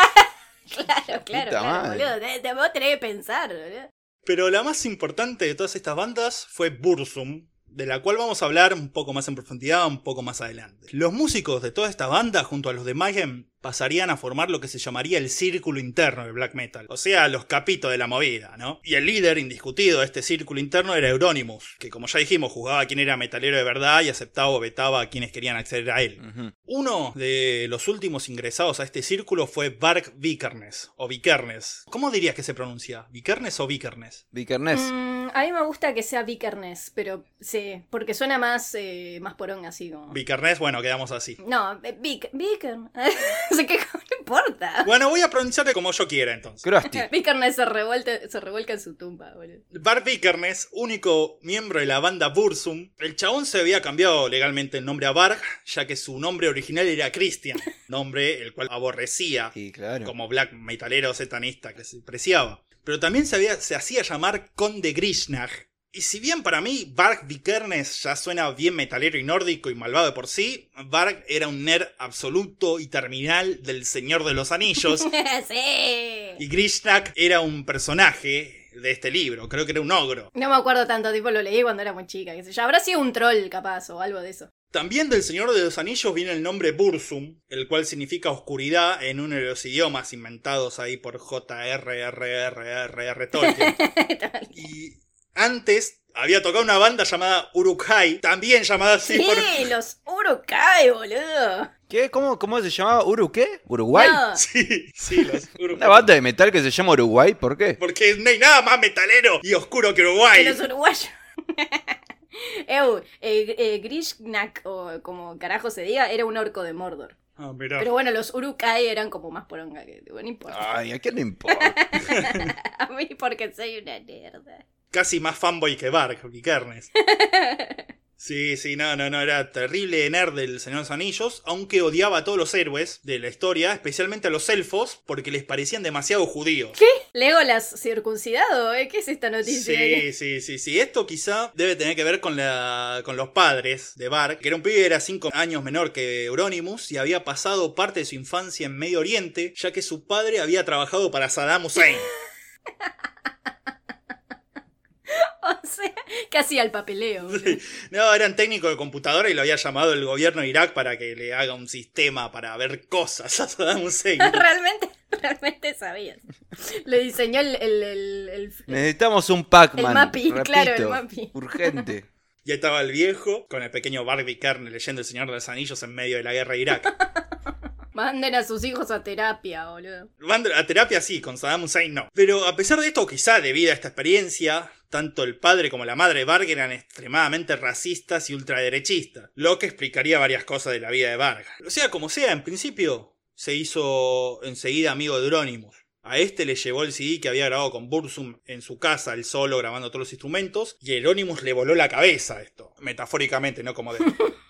Claro, claro, claro, boludo. Te, te- vos tenés que pensar, boludo. Pero la más importante de todas estas bandas fue Bursum, de la cual vamos a hablar un poco más en profundidad un poco más adelante. Los músicos de toda esta banda, junto a los de Mayhem, pasarían a formar lo que se llamaría el círculo interno del black metal, o sea, los capitos de la movida, ¿no? Y el líder indiscutido de este círculo interno era Euronymous, que como ya dijimos, juzgaba a quien era metalero de verdad y aceptaba o vetaba a quienes querían acceder a él. Uno de los últimos ingresados a este círculo fue Bark Vikernes, o Vikernes. ¿Cómo dirías que se pronuncia? ¿Vikernes o Vikernes? Vikernes. Mm, a mí me gusta que sea Vikernes, pero sí, porque suena más, eh, más porón así como. Vikernes, bueno, quedamos así. No, eh, Vic. Así que no importa. Bueno, voy a pronunciarle como yo quiera entonces. Krusty. Vikernes se revuelta, se revuelca en su tumba, boludo. Bart Vikernes, único miembro de la banda Bursum, el chabón se había cambiado legalmente el nombre a Barg, ya que su nombre original era Christian, nombre el cual aborrecía Sí, claro. como black metalero satanista que se preciaba. Pero también se, había- se hacía llamar Conde Grishnag. Y si bien para mí Varg Vikernes ya suena bien metalero y nórdico y malvado de por sí, Varg era un nerd absoluto y terminal del Señor de los Anillos. sí. Y Grishnak era un personaje de este libro. Creo que era un ogro. No me acuerdo tanto, tipo lo leí cuando era muy chica, qué sé yo. Habrá sido un troll capaz o algo de eso. También del Señor de los Anillos viene el nombre Bursum, el cual significa oscuridad en uno de los idiomas inventados ahí por J.R.R.R.R. Tolkien. y antes había tocado una banda llamada Urukai, también llamada así Sí, por... los Urukai, boludo. ¿Qué? ¿Cómo, ¿Cómo se llamaba? ¿Uru qué? ¿Uruguay? No. Sí, sí, los Urukai. ¿Una banda de metal que se llama Uruguay? ¿Por qué? Porque no hay nada más metalero y oscuro que Uruguay. De los uruguayos. Eu, eh, eh, Grishnak, o como carajo se diga, era un orco de Mordor. Ah, mirá. Pero bueno, los Urukai eran como más poronga que. Bueno, no importa. Ay, ¿a quién le importa? A mí porque soy una nerda. Casi más fanboy que Bark y Kernes. Sí, sí, no, no, no, era terrible nerd del Señor de los Anillos, aunque odiaba a todos los héroes de la historia, especialmente a los elfos, porque les parecían demasiado judíos. Legolas circuncidado, ¿eh? ¿Qué es esta noticia? Sí, sí, sí, sí. Esto quizá debe tener que ver con, la, con los padres de Bark, que era un pibe que era 5 años menor que Euronymous y había pasado parte de su infancia en Medio Oriente, ya que su padre había trabajado para Saddam Hussein. O sea, casi al papeleo. boludo. No, eran técnico de computadora y lo había llamado el gobierno de Irak para que le haga un sistema para ver cosas a Saddam Hussein. realmente, realmente sabías. Le diseñó el. el, el- el- Necesitamos un Pac-Man. El Mapi, repito, claro, el Mapi. Urgente. Y ahí estaba el viejo con el pequeño Barbie Kern leyendo El Señor de los Anillos en medio de la guerra de Irak. Manden a sus hijos a terapia, boludo. Van a terapia sí, con Saddam Hussein no. Pero a pesar de esto, quizá debido a esta experiencia, tanto el padre como la madre de Varg eran extremadamente racistas y ultraderechistas, lo que explicaría varias cosas de la vida de Varg. O sea, como sea, en principio se hizo enseguida amigo de Euronymous. A este le llevó el CD que había grabado con Bursum en su casa, el solo grabando todos los instrumentos, y Euronymous le voló la cabeza a esto, metafóricamente, no como de...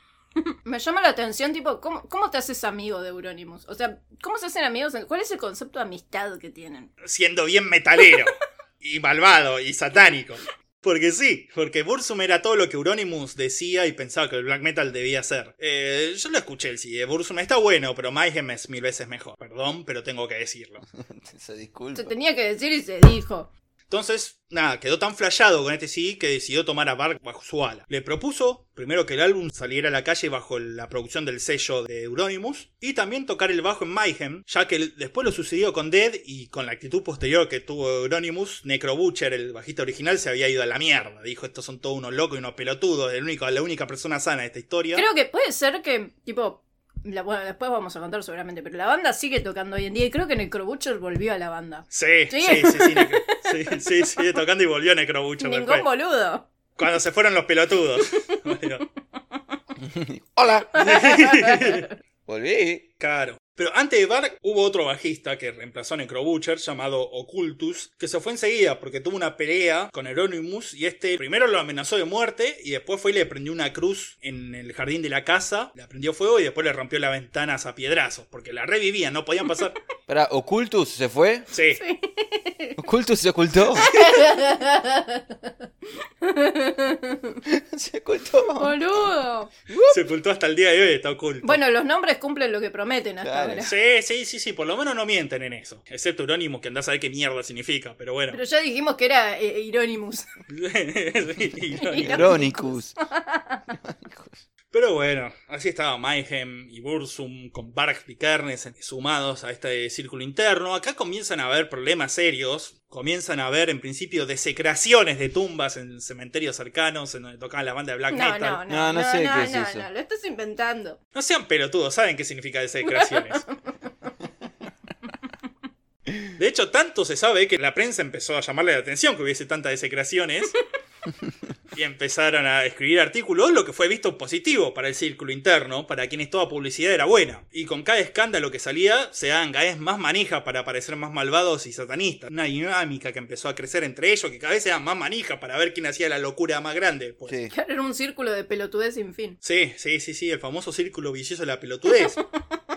Me llama la atención, tipo, ¿cómo, cómo te haces amigo de Euronymous? O sea, ¿cómo se hacen amigos? ¿Cuál es el concepto de amistad que tienen? siendo bien metalero y malvado y satánico. Porque sí, porque Bursum era todo lo que Euronymous decía y pensaba que el black metal debía ser. Eh, yo lo escuché el sí, de Bursum está bueno, pero Mayhem es mil veces mejor. Perdón, pero tengo que decirlo. Se disculpa. Se tenía que decir y se dijo. Entonces, nada, quedó tan flayado con este CD que decidió tomar a Bark bajo su ala. Le propuso, primero que el álbum saliera a la calle bajo la producción del sello de Euronymous, y también tocar el bajo en Mayhem, ya que después lo sucedió con Dead y con la actitud posterior que tuvo Euronymous, Necro Butcher, el bajista original, se había ido a la mierda. Dijo, estos son todos unos locos y unos pelotudos, el único, la única persona sana de esta historia. Creo que puede ser que, tipo, la- bueno, después vamos a contar seguramente, pero la banda sigue tocando hoy en día y creo que Necrobutcher volvió a la banda. Sí, Sí. sí, sí, sí, Necro- sí, sí, sigue tocando y volvió Necro Butcher Ningún después. boludo. Cuando se fueron los pelotudos. Bueno. Hola. Volví. Claro. Pero antes de Bark hubo otro bajista que reemplazó a Necrobutcher llamado Occultus, que se fue enseguida porque tuvo una pelea con Euronymous y este primero lo amenazó de muerte y después fue y le prendió una cruz en el jardín de la casa, le prendió fuego y después le rompió las ventanas a piedrazos porque la revivían, no podían pasar. Para, ¿Ocultus se fue? Sí, ¿Ocultus se ocultó? se ocultó. Boludo. se ocultó hasta el día de hoy, está oculto. Bueno, los nombres cumplen lo que prometen hasta Claro. Ahora. Sí, sí, sí, sí, por lo menos no mienten en eso. Excepto Euronymous, que andás a ver qué mierda significa, pero bueno. Pero ya dijimos que era eh, Euronymous. Ironicus. Pero bueno, así estaba Mayhem y Bursum con Bark y Kernes sumados a este círculo interno. Acá comienzan a haber problemas serios. Comienzan a haber, en principio, desecraciones de tumbas en cementerios cercanos en donde tocaban la banda de black No, metal. no, no, No, no no, sé no, qué es no, eso. no, lo estás inventando. No sean pelotudos, saben qué significa desecraciones. De hecho, tanto se sabe que la prensa empezó a llamarle la atención que hubiese tantas desecraciones. Y empezaron a escribir artículos, lo que fue visto positivo para el círculo interno, para quienes toda publicidad era buena. Y con cada escándalo que salía, se daban cada vez más manijas para parecer más malvados y satanistas. Una dinámica que empezó a crecer entre ellos, que cada vez se daban más manijas para ver quién hacía la locura más grande. Pues. Sí. Claro, era un círculo de pelotudez sin fin. Sí, sí, sí, sí, el famoso círculo vicioso de la pelotudez.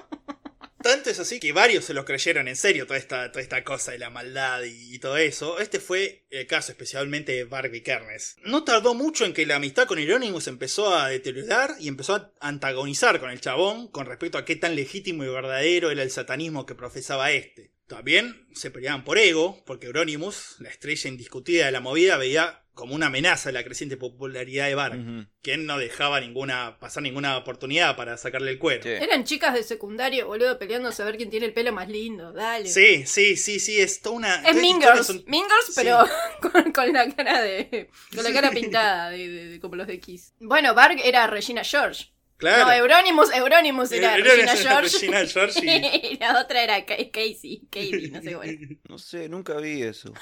Tanto es así que varios se lo creyeron en serio toda esta, toda esta cosa de la maldad y, todo eso. Este fue el caso especialmente de Barbie Kernes. No tardó mucho en que la amistad con Euronymous empezó a deteriorar y empezó a antagonizar con el chabón con respecto a qué tan legítimo y verdadero era el satanismo que profesaba este. También se peleaban por ego, porque Euronymous, la estrella indiscutida de la movida, veía como una amenaza la creciente popularidad de Varg, Ujú. quien no dejaba ninguna pasar ninguna oportunidad para sacarle el cuero. Sí. Eran chicas de secundario, boludo, peleándose a ver quién tiene el pelo más lindo. Dale. Sí, sí, sí, sí, es toda una... Es Girls. son- Sí. pero con, con la cara de. Con la cara pintada, de, de- de- como los de Kiss. Bueno, Barg era Regina George. Claro. No, Euronymous, Euronymous era Regina George. Regina George y- y la otra era Ca- Casey. Katie, no sé cuál. No sé, nunca vi eso.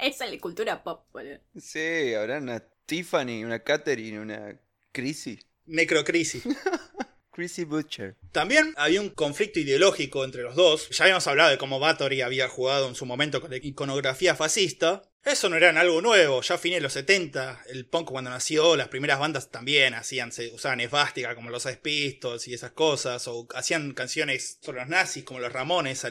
Esa es la cultura pop, boludo. Sí, habrá una Tiffany, una Catherine, una Chrissy. Necrocrisis. Chrissy Butcher. También había un conflicto ideológico entre los dos. Ya habíamos hablado de cómo Bathory había jugado en su momento con la iconografía fascista. Eso no era algo nuevo, ya a fines de los 70, el punk cuando nació, las primeras bandas también hacían, se usaban esvástica como los Pistols y esas cosas, o hacían canciones sobre los nazis como los Ramones, a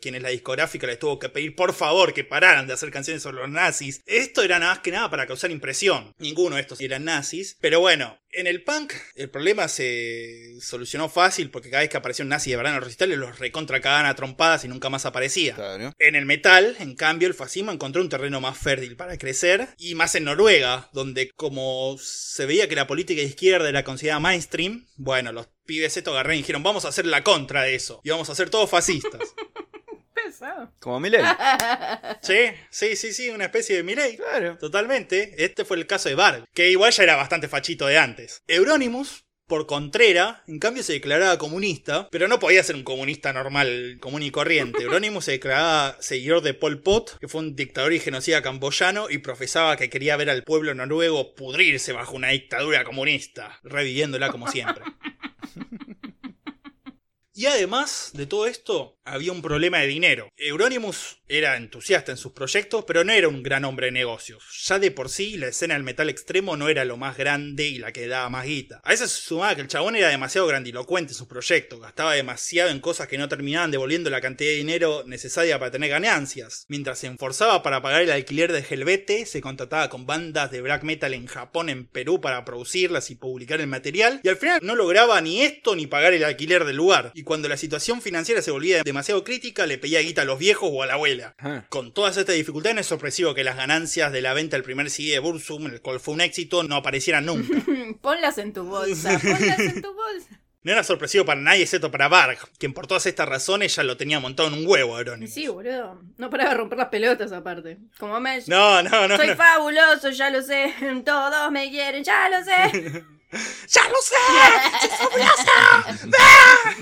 quienes la discográfica les tuvo que pedir por favor que pararan de hacer canciones sobre los nazis. Esto era nada más que nada para causar impresión, ninguno de estos eran nazis, pero bueno, en el punk el problema se solucionó fácil porque cada vez que aparecía un nazi de los recitales los recontra cagaban a trompadas y nunca más aparecía. Claro. En el metal, en cambio, el fascismo encontró un terreno más fértil para crecer, y más en Noruega, donde como se veía que la política de izquierda era considerada mainstream, bueno, los pibes estos agarraron y dijeron, vamos a hacer la contra de eso, y vamos a ser todos fascistas. Pesado. Como Miley. sí, sí, sí, sí, una especie de Mireille. Claro. Totalmente. Este fue el caso de Varg, que igual ya era bastante fachito de antes. Euronymous, por contrera, en cambio se declaraba comunista, pero no podía ser un comunista normal, común y corriente. Euronymous se declaraba seguidor de Pol Pot, que fue un dictador y genocida camboyano, y profesaba que quería ver al pueblo noruego pudrirse bajo una dictadura comunista, reviviéndola como siempre. Y además de todo esto, había un problema de dinero. Euronymous era entusiasta en sus proyectos, pero no era un gran hombre de negocios. Ya de por sí, la escena del metal extremo no era lo más grande y la que daba más guita. A eso se sumaba que el chabón era demasiado grandilocuente en sus proyectos, gastaba demasiado en cosas que no terminaban devolviendo la cantidad de dinero necesaria para tener ganancias. Mientras se esforzaba para pagar el alquiler de Helvete, se contrataba con bandas de black metal en Japón, en Perú, para producirlas y publicar el material, y al final no lograba ni esto ni pagar el alquiler del lugar. Cuando la situación financiera se volvía demasiado crítica, le pedía guita a los viejos o a la abuela. Ajá. Con todas estas dificultades no es sorpresivo que las ganancias de la venta del primer CD de Bursum, el cual fue un éxito, no aparecieran nunca. Ponlas en tu bolsa, ponlas en tu bolsa. No era sorpresivo para nadie excepto para Varg, quien por todas estas razones ya lo tenía montado en un huevo, Euronymous. Sí, boludo. No paraba de romper las pelotas aparte. Como me... No, no, no. Soy no. fabuloso, ya lo sé. Todos me quieren, ya lo sé. ¡Ya lo sé! ¡Soy fabulosa! ¡Ah!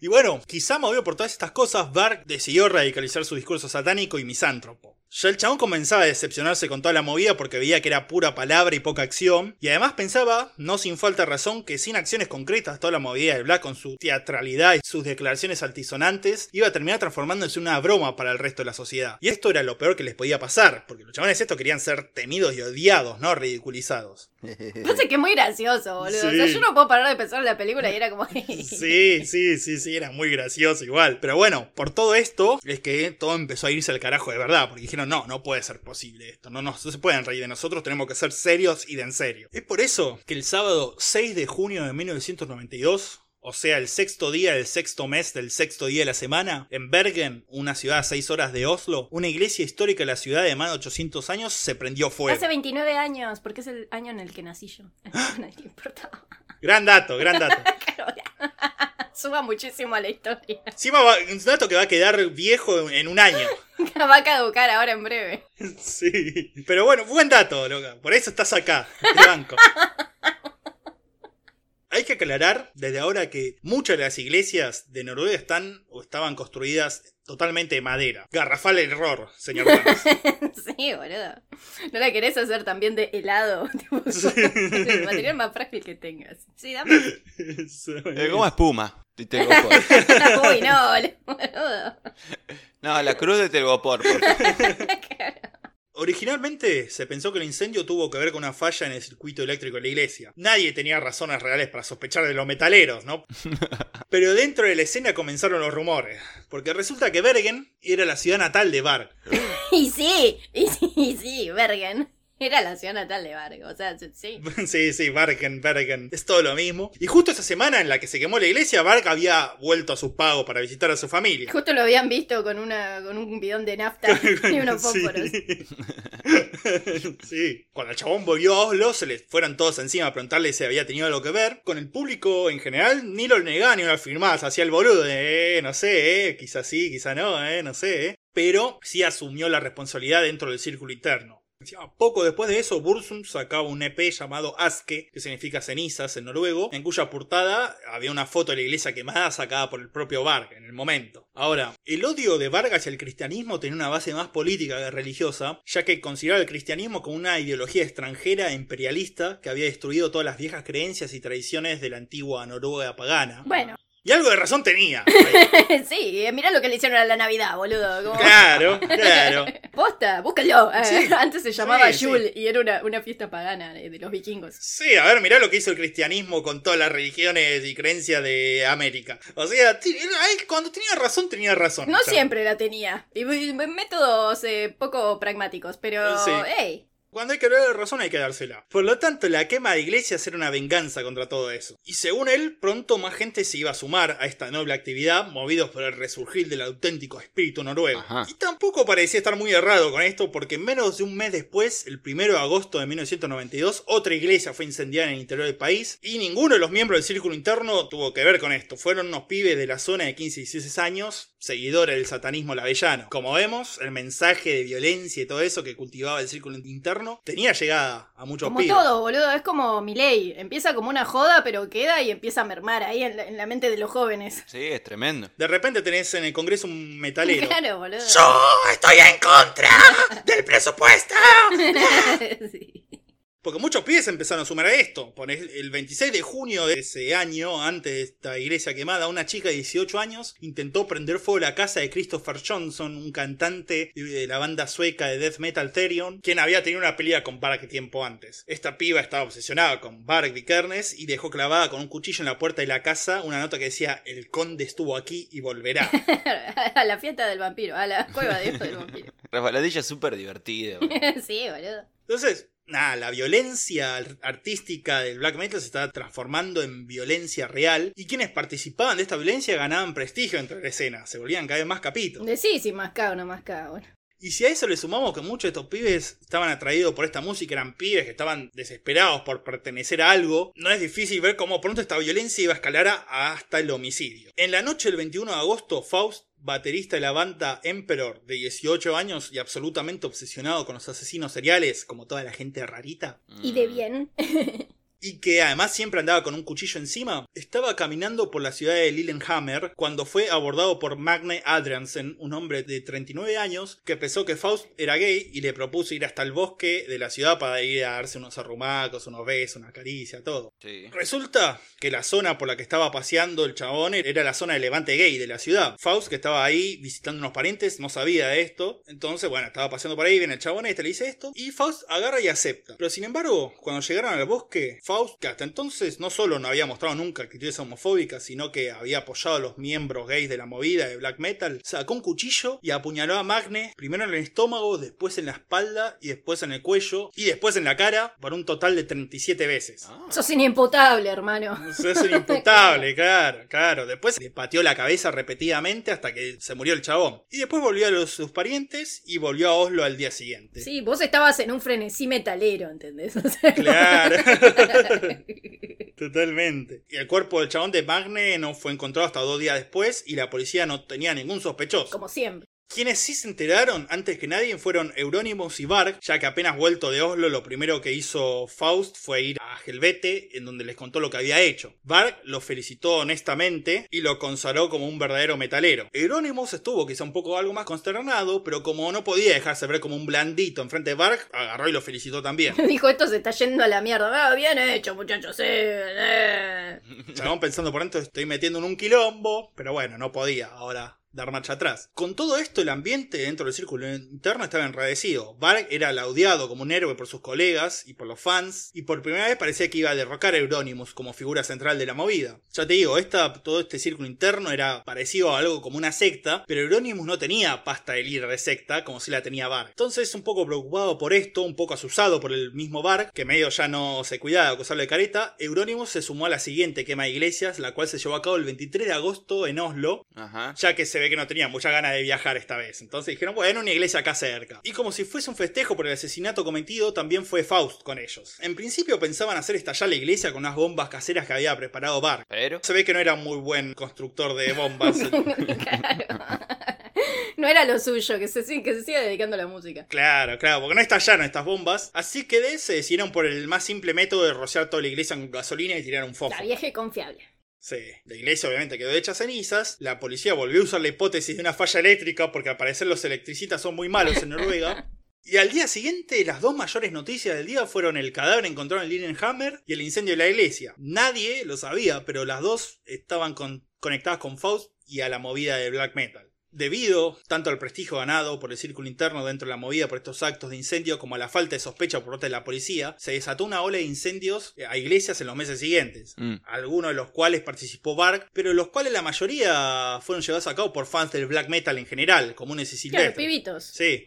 Y bueno, quizá movido por todas estas cosas, Varg decidió radicalizar su discurso satánico y misántropo. Ya el chabón comenzaba a decepcionarse con toda la movida porque veía que era pura palabra y poca acción, y además pensaba, no sin falta razón, que sin acciones concretas toda la movida de Black con su teatralidad y sus declaraciones altisonantes iba a terminar transformándose en una broma para el resto de la sociedad. Y esto era lo peor que les podía pasar, porque los chabones estos querían ser temidos y odiados, no ridiculizados. Pasa que es muy gracioso, boludo. O sea, yo no puedo parar de pensar en la película y era como. Sí, sí, sí, sí, era muy gracioso igual. Pero bueno, por todo esto es que todo empezó a irse al carajo de verdad, porque dijeron, no, no puede ser posible esto, no, no, no se pueden reír de nosotros, tenemos que ser serios y de en serio. Es por eso que el sábado 6 de junio de 1992... O sea, el sexto día del sexto mes del sexto día de la semana, en Bergen, una ciudad a 6 horas de Oslo, una iglesia histórica de la ciudad de más de 800 años se prendió fuego. Hace 29 años, porque es el año en el que nací yo. Le importaba. Gran dato, gran dato. Suba muchísimo a la historia. Encima un dato que va a quedar viejo en un año. Va a caducar ahora en breve. Sí. Pero bueno, buen dato, loca. Por eso estás acá, de banco. Hay que aclarar desde ahora que muchas de las iglesias de Noruega están o estaban construidas totalmente de madera. Garrafal error, señor Barnes. Sí, boludo. ¿No la querés hacer también de helado? Tipo, el material más frágil que tengas. Sí, dame. Eh, como espuma. de Telgopor. Uy, no, boludo. No, la cruz de Telgopor. por favor. Originalmente se pensó que el incendio tuvo que ver con una falla en el circuito eléctrico de la iglesia. Nadie tenía razones reales para sospechar de los metaleros, ¿no? Pero dentro de la escena comenzaron los rumores, porque resulta que Bergen era la ciudad natal de Varg. Y sí, y sí, y sí, Bergen. Era la ciudad natal de Vargas, o sea, sí. Sí, sí, Bergen, es todo lo mismo. Y justo esa semana en la que se quemó la iglesia, Bark había vuelto a sus pagos para visitar a su familia. Justo lo habían visto con una con un bidón de nafta y unos fósforos. sí. Cuando el chabón volvió a Oslo, se le fueron todos encima a preguntarle si había tenido algo que ver. Con el público en general, ni lo negaba ni lo afirmaba. Se hacía el boludo de, eh, no sé, eh, quizá sí, quizá no, eh, no sé, eh. Pero sí asumió la responsabilidad dentro del círculo interno. Poco después de eso, Bursum sacaba un EP llamado Aske, que significa cenizas en noruego, en cuya portada había una foto de la iglesia quemada sacada por el propio Varg en el momento. Ahora, el odio de Vargas hacia el cristianismo tenía una base más política que religiosa, ya que consideraba el cristianismo como una ideología extranjera imperialista que había destruido todas las viejas creencias y tradiciones de la antigua Noruega pagana. Bueno, Y algo de razón tenía. sí, mirá lo que le hicieron a la Navidad, boludo. como- claro, claro. Posta, búscalo. Eh, Sí. Antes se llamaba Sí, Yule y era una, una fiesta pagana de, los vikingos. Sí, a ver, mirá lo que hizo el cristianismo con todas las religiones y creencias de América. O sea, cuando tenía razón, tenía razón. No siempre la tenía. Y métodos eh, poco pragmáticos, pero. Sí. Cuando hay que dar razón hay que dársela. Por lo tanto, la quema de iglesias era una venganza contra todo eso. Y según él, pronto más gente se iba a sumar a esta noble actividad, movidos por el resurgir del auténtico espíritu noruego. Ajá. Y tampoco parecía estar muy errado con esto, porque menos de un mes después, el 1 de agosto de 1992, otra iglesia fue incendiada en el interior del país, y ninguno de los miembros del círculo interno tuvo que ver con esto. Fueron unos pibes de la zona de 15 y 16 años, seguidores del satanismo lavellano. Como vemos, el mensaje de violencia y todo eso que cultivaba el círculo interno tenía llegada a muchos Como pibes. todo, boludo. Es como Miley. Empieza como una joda, pero queda y empieza a mermar ahí en la, en la mente de los jóvenes. Sí, es tremendo. De repente tenés en el Congreso un metalero. Claro, boludo. Yo estoy en contra del presupuesto. Sí. Porque muchos pibes empezaron a sumar a esto. Por el el 26 de junio de ese año, antes de esta iglesia quemada, una chica de 18 años intentó prender fuego la casa de Christopher Johnson, un cantante de la banda sueca de death metal Therion, quien había tenido una pelea con Bark tiempo antes. Esta piba estaba obsesionada con Bark Vikernes y dejó clavada con un cuchillo en la puerta de la casa una nota que decía: El conde estuvo aquí y volverá. a la fiesta del vampiro, a la cueva de del vampiro. Resbaladilla súper divertida. sí, boludo. Entonces, nada, la violencia ar- artística del black metal se está transformando en violencia real y quienes participaban de esta violencia ganaban prestigio entre la escena, se volvían cada vez más capitos. Sí, sí, más cago, no más. Bueno. Y si a eso le sumamos que muchos de estos pibes estaban atraídos por esta música, eran pibes que estaban desesperados por pertenecer a algo, no es difícil ver cómo pronto esta violencia iba a escalar hasta el homicidio. En la noche del 21 de agosto, Faust, baterista de la banda Emperor, de 18 años y absolutamente obsesionado con los asesinos seriales, como toda la gente rarita, Y de Mm. bien. Y que además siempre andaba con un cuchillo encima, estaba caminando por la ciudad de Lillehammer cuando fue abordado por Magne Adriansen, un hombre de 39 años que pensó que Faust era gay y le propuso ir hasta el bosque de la ciudad para ir a darse unos arrumacos, unos besos, una caricia, todo. Sí. Resulta que la zona por la que estaba paseando el chabón era la zona de levante gay de la ciudad. Faust, que estaba ahí visitando unos parientes, no sabía de esto. Entonces, bueno, estaba paseando por ahí, viene el chabón este, le dice esto. Y Faust agarra y acepta. Pero sin embargo, cuando llegaron al bosque, Faust, que hasta entonces no solo no había mostrado nunca actitudes homofóbicas, sino que había apoyado a los miembros gays de la movida de black metal, sacó un cuchillo y apuñaló a Magne, primero en el estómago, después en la espalda, y después en el cuello, y después en la cara, por un total de 37 veces. Ah. Sos inimputable, hermano. Eso es inimputable, claro, claro. Después le pateó la cabeza repetidamente hasta que se murió el chabón. Y después volvió a los, sus parientes y volvió a Oslo al día siguiente. Sí, vos estabas en un frenesí metalero, ¿entendés? O sea, Claro. Totalmente. Y el cuerpo del chabón de Magne no fue encontrado hasta dos días después y la policía no tenía ningún sospechoso. Como siempre. Quienes sí se enteraron antes que nadie fueron Euronymous y Varg, ya que apenas vuelto de Oslo lo primero que hizo Faust fue ir a Helvete, en donde les contó lo que había hecho. Varg lo felicitó honestamente y lo consagró como un verdadero metalero. Euronymous estuvo quizá un poco algo más consternado, pero como no podía dejarse ver como un blandito enfrente de Varg, agarró y lo felicitó también. Dijo, esto se está yendo a la mierda. Ah, bien hecho, muchachos. sí, eh. Chabón pensando por dentro, estoy metiendo en un quilombo, pero bueno, no podía. Ahora dar marcha atrás. Con todo esto, el ambiente dentro del círculo interno estaba enradecido. Varg era laudeado como un héroe por sus colegas y por los fans, y por primera vez parecía que iba a derrocar a Euronymous como figura central de la movida. Ya te digo, esta, todo este círculo interno era parecido a algo como una secta, pero Euronymous no tenía pasta de líder de secta como si la tenía Varg. Entonces, un poco preocupado por esto, un poco asusado por el mismo Varg, que medio ya no se cuidaba de acusarlo de careta, Euronymous se sumó a la siguiente quema de iglesias, la cual se llevó a cabo el 23 de agosto en Oslo, Ajá. ya que se ve que no tenía mucha ganas de viajar esta vez. Entonces dijeron, bueno, una iglesia acá cerca. Y como si fuese un festejo por el asesinato cometido, también fue Faust con ellos. En principio pensaban hacer estallar la iglesia con unas bombas caseras que había preparado Bark. Pero. Se ve que no era muy buen constructor de bombas. No era lo suyo, que se, que se siga dedicando a la música. claro, claro, porque no estallaron estas bombas. Así que de se decidieron por el más simple método de rociar toda la iglesia con gasolina y tirar un foco. La vieja y confiable. Sí, la iglesia obviamente quedó hecha cenizas. La policía volvió a usar la hipótesis de una falla eléctrica porque al parecer los electricistas son muy malos en Noruega. Y al día siguiente, las dos mayores noticias del día fueron el cadáver encontrado en Lillehammer y el incendio de la iglesia. Nadie lo sabía, pero las dos estaban con- conectadas con Faust y a la movida de black metal. Debido tanto al prestigio ganado por el círculo interno dentro de la movida por estos actos de incendio como a la falta de sospecha por parte de la policía, se desató una ola de incendios a iglesias en los meses siguientes Mm. algunos de los cuales participó Bark, pero los cuales la mayoría fueron llevados a cabo por fans del black metal en general, comunes y Claro, silvestres. pibitos. Sí.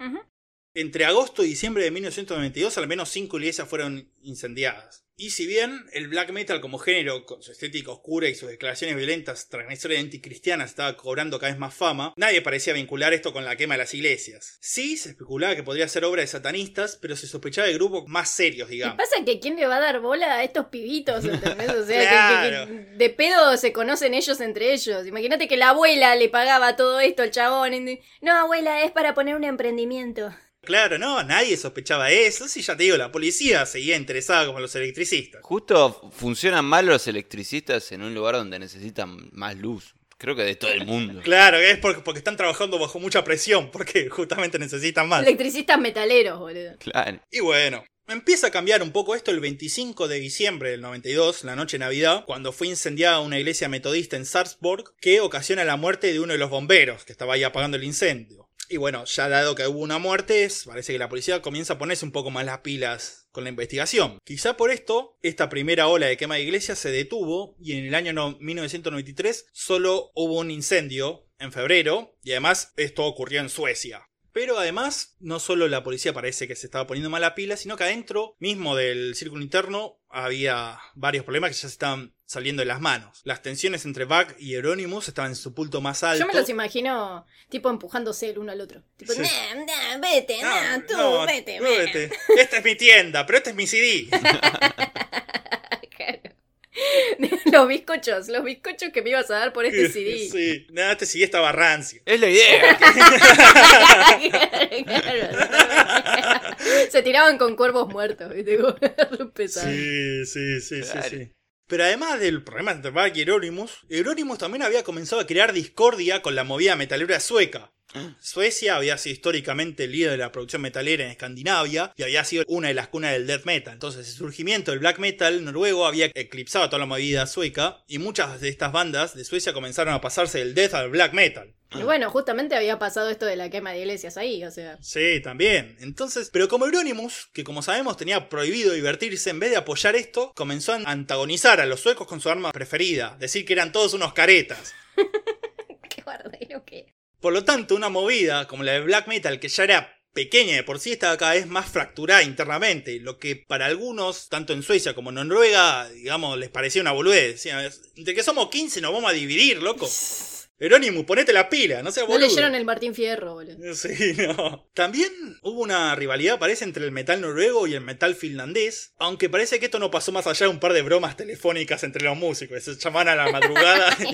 Entre agosto y diciembre de 1992, al menos cinco iglesias fueron incendiadas. Y si bien el black metal como género, con su estética oscura y sus declaraciones violentas transgresoras y anticristianas estaba cobrando cada vez más fama, nadie parecía vincular esto con la quema de las iglesias. Sí, se especulaba que podría ser obra de satanistas, pero se sospechaba de grupos más serios, ¿Qué digamos. pasa? Que quién le va a dar bola a estos pibitos, ¿entendés? O sea, que- Claro. que, que de pedo se conocen ellos entre ellos. Imagínate que la abuela le pagaba todo esto al chabón. No, abuela, es para poner un emprendimiento. Claro, no, nadie sospechaba eso. Si ya te digo, la policía seguía interesada como los electricistas. Justo funcionan mal los electricistas en un lugar donde necesitan más luz. Creo que de todo el mundo. Claro, es porque, porque están trabajando bajo mucha presión, porque justamente necesitan más. Electricistas metaleros, boludo. Claro. Y bueno, empieza a cambiar un poco esto el 25 de diciembre del 92, la noche de Navidad, cuando fue incendiada una iglesia metodista en Sarpsborg, que ocasiona la muerte de uno de los bomberos que estaba ahí apagando el incendio. Y bueno, ya dado que hubo una muerte, parece que la policía comienza a ponerse un poco más las pilas con la investigación. Quizá por esto, esta primera ola de quema de iglesias se detuvo y en el año no- 1993 solo hubo un incendio en febrero y además esto ocurrió en Suecia. Pero además, no solo la policía parece que se estaba poniendo mala pila, sino que adentro mismo del círculo interno había varios problemas que ya se estaban saliendo de las manos. Las tensiones entre Bach y Euronymous estaban en su punto más alto. Yo me los imagino, tipo, empujándose el uno al otro. Tipo, Sí. "Nah, nah, vete, No, nah, tú, no, vete, tú nah". vete. Esta es mi tienda, pero este es mi CD. Los bizcochos, los bizcochos que me ibas a dar por este CD. Sí, nada, este CD estaba rancio. Es la idea. Se tiraban con cuervos muertos, ¿viste? Pesado. Sí, sí, sí, sí, Claro. sí. Pero además del problema entre Bach y Euronymous, Euronymous también había comenzado a crear discordia con la movida metalera sueca. Suecia había sido históricamente el líder de la producción metalera en Escandinavia y había sido una de las cunas del death metal. Entonces el surgimiento del black metal noruego había eclipsado a toda la movida sueca y muchas de estas bandas de Suecia comenzaron a pasarse del death al black metal. Y bueno, justamente había pasado esto de la quema de iglesias ahí, o sea. Sí, también. Entonces, pero como Euronymous, que como sabemos tenía prohibido divertirse, en vez de apoyar esto, comenzó a antagonizar a los suecos con su arma preferida, decir que eran todos unos caretas. Qué bardero que. Por lo tanto, una movida como la de black metal, que ya era pequeña de por sí, estaba cada vez más fracturada internamente, lo que para algunos, tanto en Suecia como en Noruega, digamos, les parecía una boludez. Decían, de que somos 15 nos vamos a dividir, loco. Euronymous, ponete la pila, no seas No boludo. leyeron el Martín Fierro, boludo. Sí, no. También hubo una rivalidad, parece, entre el metal noruego y el metal finlandés, aunque parece que esto no pasó más allá de un par de bromas telefónicas entre los músicos, se llamaban a la madrugada.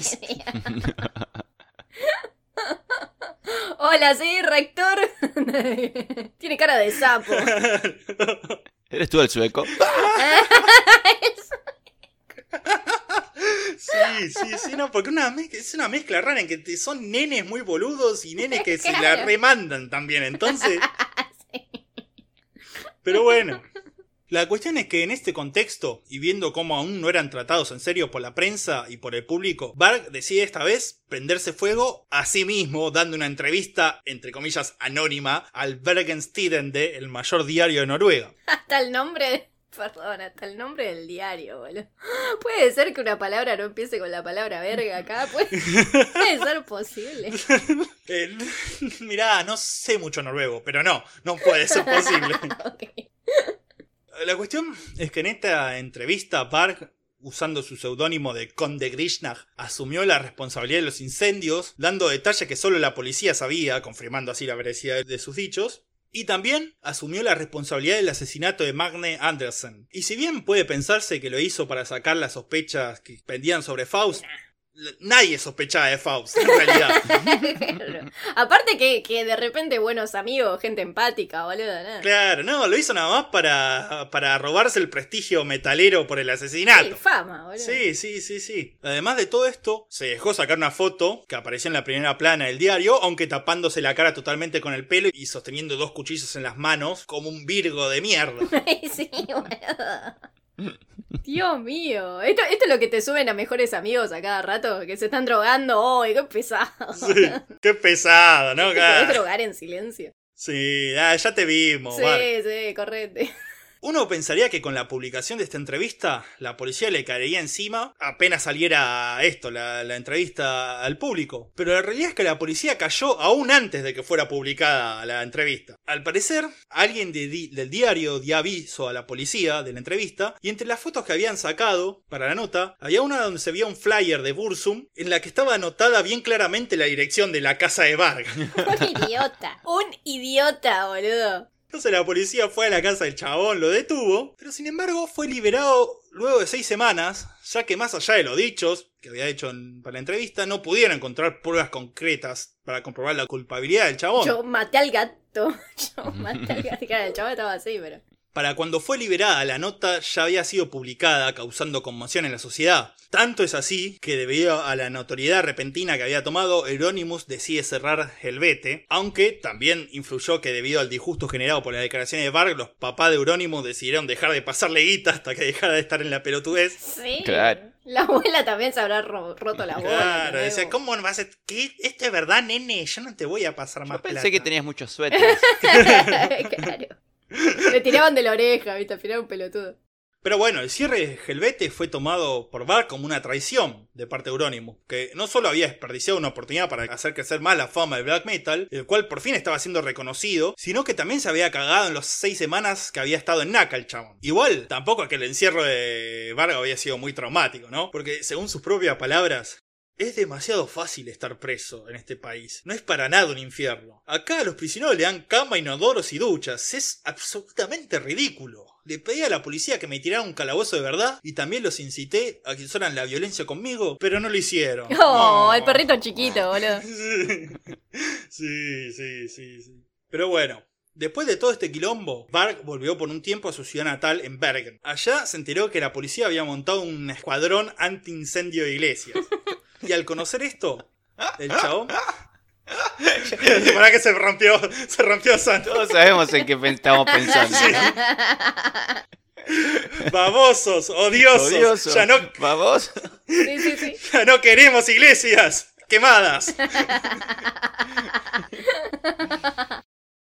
Hola, sí, rector. Tiene cara de sapo. ¿Eres tú el sueco? sí, sí, sí, no, porque una es una mezcla rara en que te- son nenes muy boludos y nenes que se la remandan también, entonces... Pero bueno. La cuestión es que en este contexto, y viendo cómo aún no eran tratados en serio por la prensa y por el público, Varg decide esta vez prenderse fuego a sí mismo, dando una entrevista, entre comillas, anónima, al Bergens Tidende, el mayor diario de Noruega. Hasta el nombre. Perdón, hasta el nombre del diario, boludo. Puede ser que una palabra no empiece con la palabra verga acá. Puede, puede ser posible. Eh, mirá, no sé mucho noruego, pero no, no puede ser posible. La cuestión es que en esta entrevista Varg, usando su seudónimo de Conde Grishnag, asumió la responsabilidad de los incendios, dando detalles que solo la policía sabía, confirmando así la veracidad de sus dichos. Y también asumió la responsabilidad del asesinato de Magne Andersen. Y si bien puede pensarse que lo hizo para sacar las sospechas que pendían sobre Faust, nadie sospechaba de Faust, en realidad. Aparte que, que de repente buenos amigos, gente empática, boludo, nada. Claro, no, lo hizo nada más para, para robarse el prestigio metalero por el Sí, asesinato. fama, boludo. Sí, sí, sí, sí. Además de todo esto, se dejó sacar una foto que apareció en la primera plana del diario, aunque tapándose la cara totalmente con el pelo y sosteniendo dos cuchillos en las manos, como un virgo de mierda. Ay, sí, boludo. Dios mío. Esto, esto es lo que te suben a mejores amigos a cada rato, que se están drogando. ¡Ay, qué pesado! Sí, qué pesado, ¿no? ¿Te podés drogar en silencio? Sí, ah, ya te vimos. Sí, sí, correte. Uno pensaría que con la publicación de esta entrevista, la policía le caería encima apenas saliera esto, la, la entrevista al público. Pero la realidad es que la policía cayó aún antes de que fuera publicada la entrevista. Al parecer, alguien del diario dio aviso a la policía de la entrevista, y entre las fotos que habían sacado para la nota, había una donde se veía un flyer de Bursum en la que estaba anotada bien claramente la dirección de la casa de Vargas. Un idiota. Un idiota, boludo. Entonces la policía fue a la casa del chabón, lo detuvo, pero sin embargo fue liberado luego de seis semanas, ya que más allá de los dichos que había hecho en- para la entrevista, no pudieron encontrar pruebas concretas para comprobar la culpabilidad del chabón. Yo maté al gato. Yo maté al gato. El chaval estaba así, pero. Para cuando fue liberada, la nota ya había sido publicada, causando conmoción en la sociedad. Tanto es así que debido a la notoriedad repentina que había tomado, Euronymous decide cerrar Helvete, aunque también influyó que debido al disgusto generado por las declaraciones de Varg, los papás de Euronymous decidieron dejar de pasarle guita hasta que dejara de estar en la pelotudez. Sí. Claro. La abuela también se habrá ro- roto la bola. Claro, decía, ¿cómo no vas a...? ¿Qué? ¿Esto es verdad, nene? Yo no te voy a pasar más Yo pensé plata". que tenías muchos suéteres. claro. Le tiraban de la oreja, viste, al final un pelotudo. Pero bueno, el cierre de Helvete fue tomado por Bar como una traición de parte de Euronymous, que no solo había desperdiciado una oportunidad para hacer crecer más la fama del black metal, el cual por fin estaba siendo reconocido, sino que también se había cagado en las seis semanas que había estado en Naka el. Igual, tampoco que el encierro de Varga había sido muy traumático, ¿no? Porque según sus propias palabras, es demasiado fácil estar preso en este país. No es para nada un infierno. Acá a los prisioneros le dan cama, inodoros y duchas. Es absolutamente ridículo. Le pedí a la policía que me tirara un calabozo de verdad y también los incité a que usaran la violencia conmigo, pero no lo hicieron. Oh, No. el perrito chiquito, boludo. Sí, sí, sí, sí. Pero bueno, después de todo este quilombo, Varg volvió por un tiempo a su ciudad natal en Bergen. Allá se enteró que la policía había montado un escuadrón anti-incendio de iglesias. Y al conocer esto, el chabón... Para que se rompió, se rompió Santo. Todos sabemos en qué estamos pensando. Babosos, odiosos. Odioso. Ya, no, ¿Vamos? Sí, sí, sí. ya no queremos iglesias quemadas.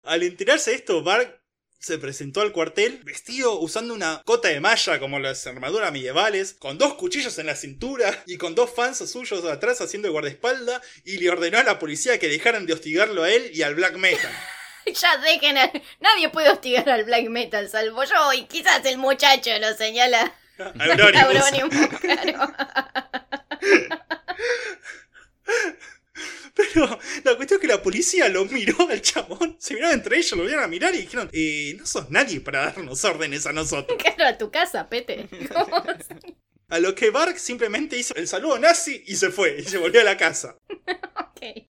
Al enterarse de esto, Varg se presentó al cuartel vestido usando una cota de malla como las armaduras medievales, con dos cuchillos en la cintura y con dos fans suyos atrás haciendo de guardaespalda y le ordenó a la policía que dejaran de hostigarlo a él y al black metal. Ya dejen a... Nadie puede hostigar al black metal, salvo yo, y quizás el muchacho lo señala. Claro. Pero la cuestión es que la policía lo miró al chabón, se miraron entre ellos, lo vieron a mirar y dijeron, eh, no sos nadie para darnos órdenes a nosotros. Claro, a tu casa, pete. A lo que Bark simplemente hizo el saludo nazi y se fue, y se volvió a la casa. Ok.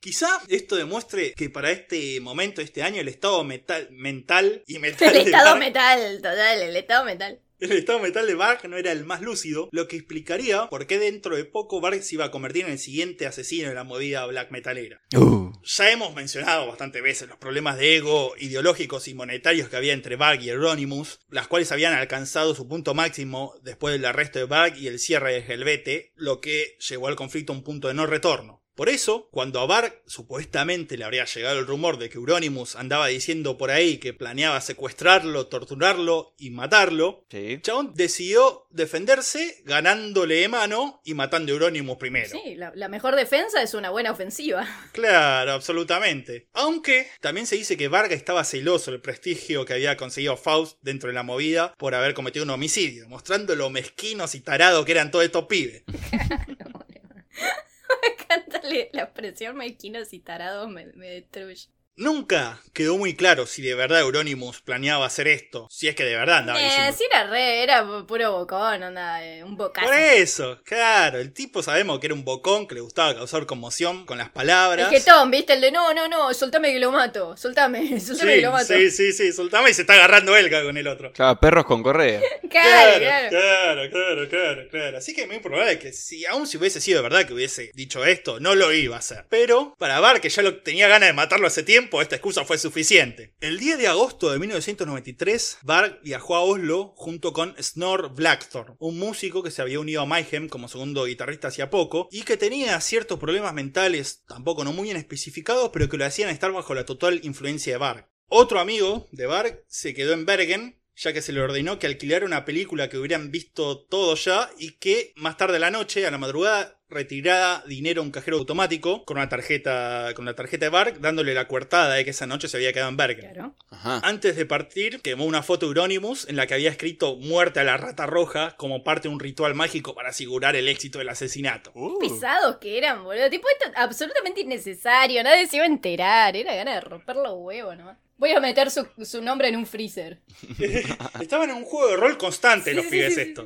Quizá esto demuestre que para este momento, este año, el estado metal, mental y metal El estado Varg metal, total, el estado metal. El estado mental de Bark no era el más lúcido, lo que explicaría por qué dentro de poco Bark se iba a convertir en el siguiente asesino de la movida black metalera. Uh. Ya hemos mencionado bastantes veces los problemas de ego ideológicos y monetarios que había entre Bark y Euronymous, las cuales habían alcanzado su punto máximo después del arresto de Bark y el cierre de Helvete, lo que llevó al conflicto a un punto de no retorno. Por eso, cuando a Bark supuestamente le habría llegado el rumor de que Euronymous andaba diciendo por ahí que planeaba secuestrarlo, torturarlo y matarlo, Sí. Chabón decidió defenderse ganándole de mano y matando a Euronymous primero. Sí, la, la mejor defensa es una buena ofensiva. Claro, absolutamente. Aunque también se dice que Varga estaba celoso del prestigio que había conseguido Faust dentro de la movida por haber cometido un homicidio, mostrando lo mezquinos y tarados que eran todos estos pibes. Me encanta la expresión mezquinos y tarados me, me destruye. Nunca quedó muy claro si de verdad Euronymous planeaba hacer esto, si es que de verdad andaba Eh, diciendo. sí era re, era pu- puro bocón, onda, eh, un bocazo. Por eso, claro, el tipo sabemos que era un bocón que le gustaba causar conmoción con las palabras. El jetón, viste, el de no, no, no, soltame que lo mato, soltame, soltame que Sí, lo mato. sí, sí, sí, soltame y se está agarrando él con el otro. Claro, perros con correa. Claro, claro. claro, claro, claro, claro. Así que es muy probable que si aún si hubiese sido verdad que hubiese dicho esto, no lo iba a hacer. Pero para Bar, que ya lo tenía ganas de matarlo hace tiempo, esta excusa fue suficiente. El 10 de agosto de 1993, Bark viajó a Oslo junto con Snor Blackthorn, un músico que se había unido a Mayhem como segundo guitarrista hacía poco y que tenía ciertos problemas mentales, tampoco no muy bien especificados, pero que lo hacían estar bajo la total influencia de Bark. Otro amigo de Bark se quedó en Bergen ya que se le ordenó que alquilara una película que hubieran visto todos ya y que más tarde a la noche, a la madrugada, retirara dinero a un cajero automático con una tarjeta con la tarjeta de Bark, dándole la coartada de que esa noche se había quedado en Bergen. Claro. Ajá. Antes de partir, quemó una foto de Euronymous en la que había escrito muerte a la rata roja como parte de un ritual mágico para asegurar el éxito del asesinato. Uh. Pesados que eran, boludo. Tipo, esto absolutamente innecesario. Nadie se iba a enterar. Era ganas de romper los huevos, ¿no? Voy a meter su, su nombre en un freezer. Estaban en un juego de rol constante Sí, los sí, pibes sí, sí.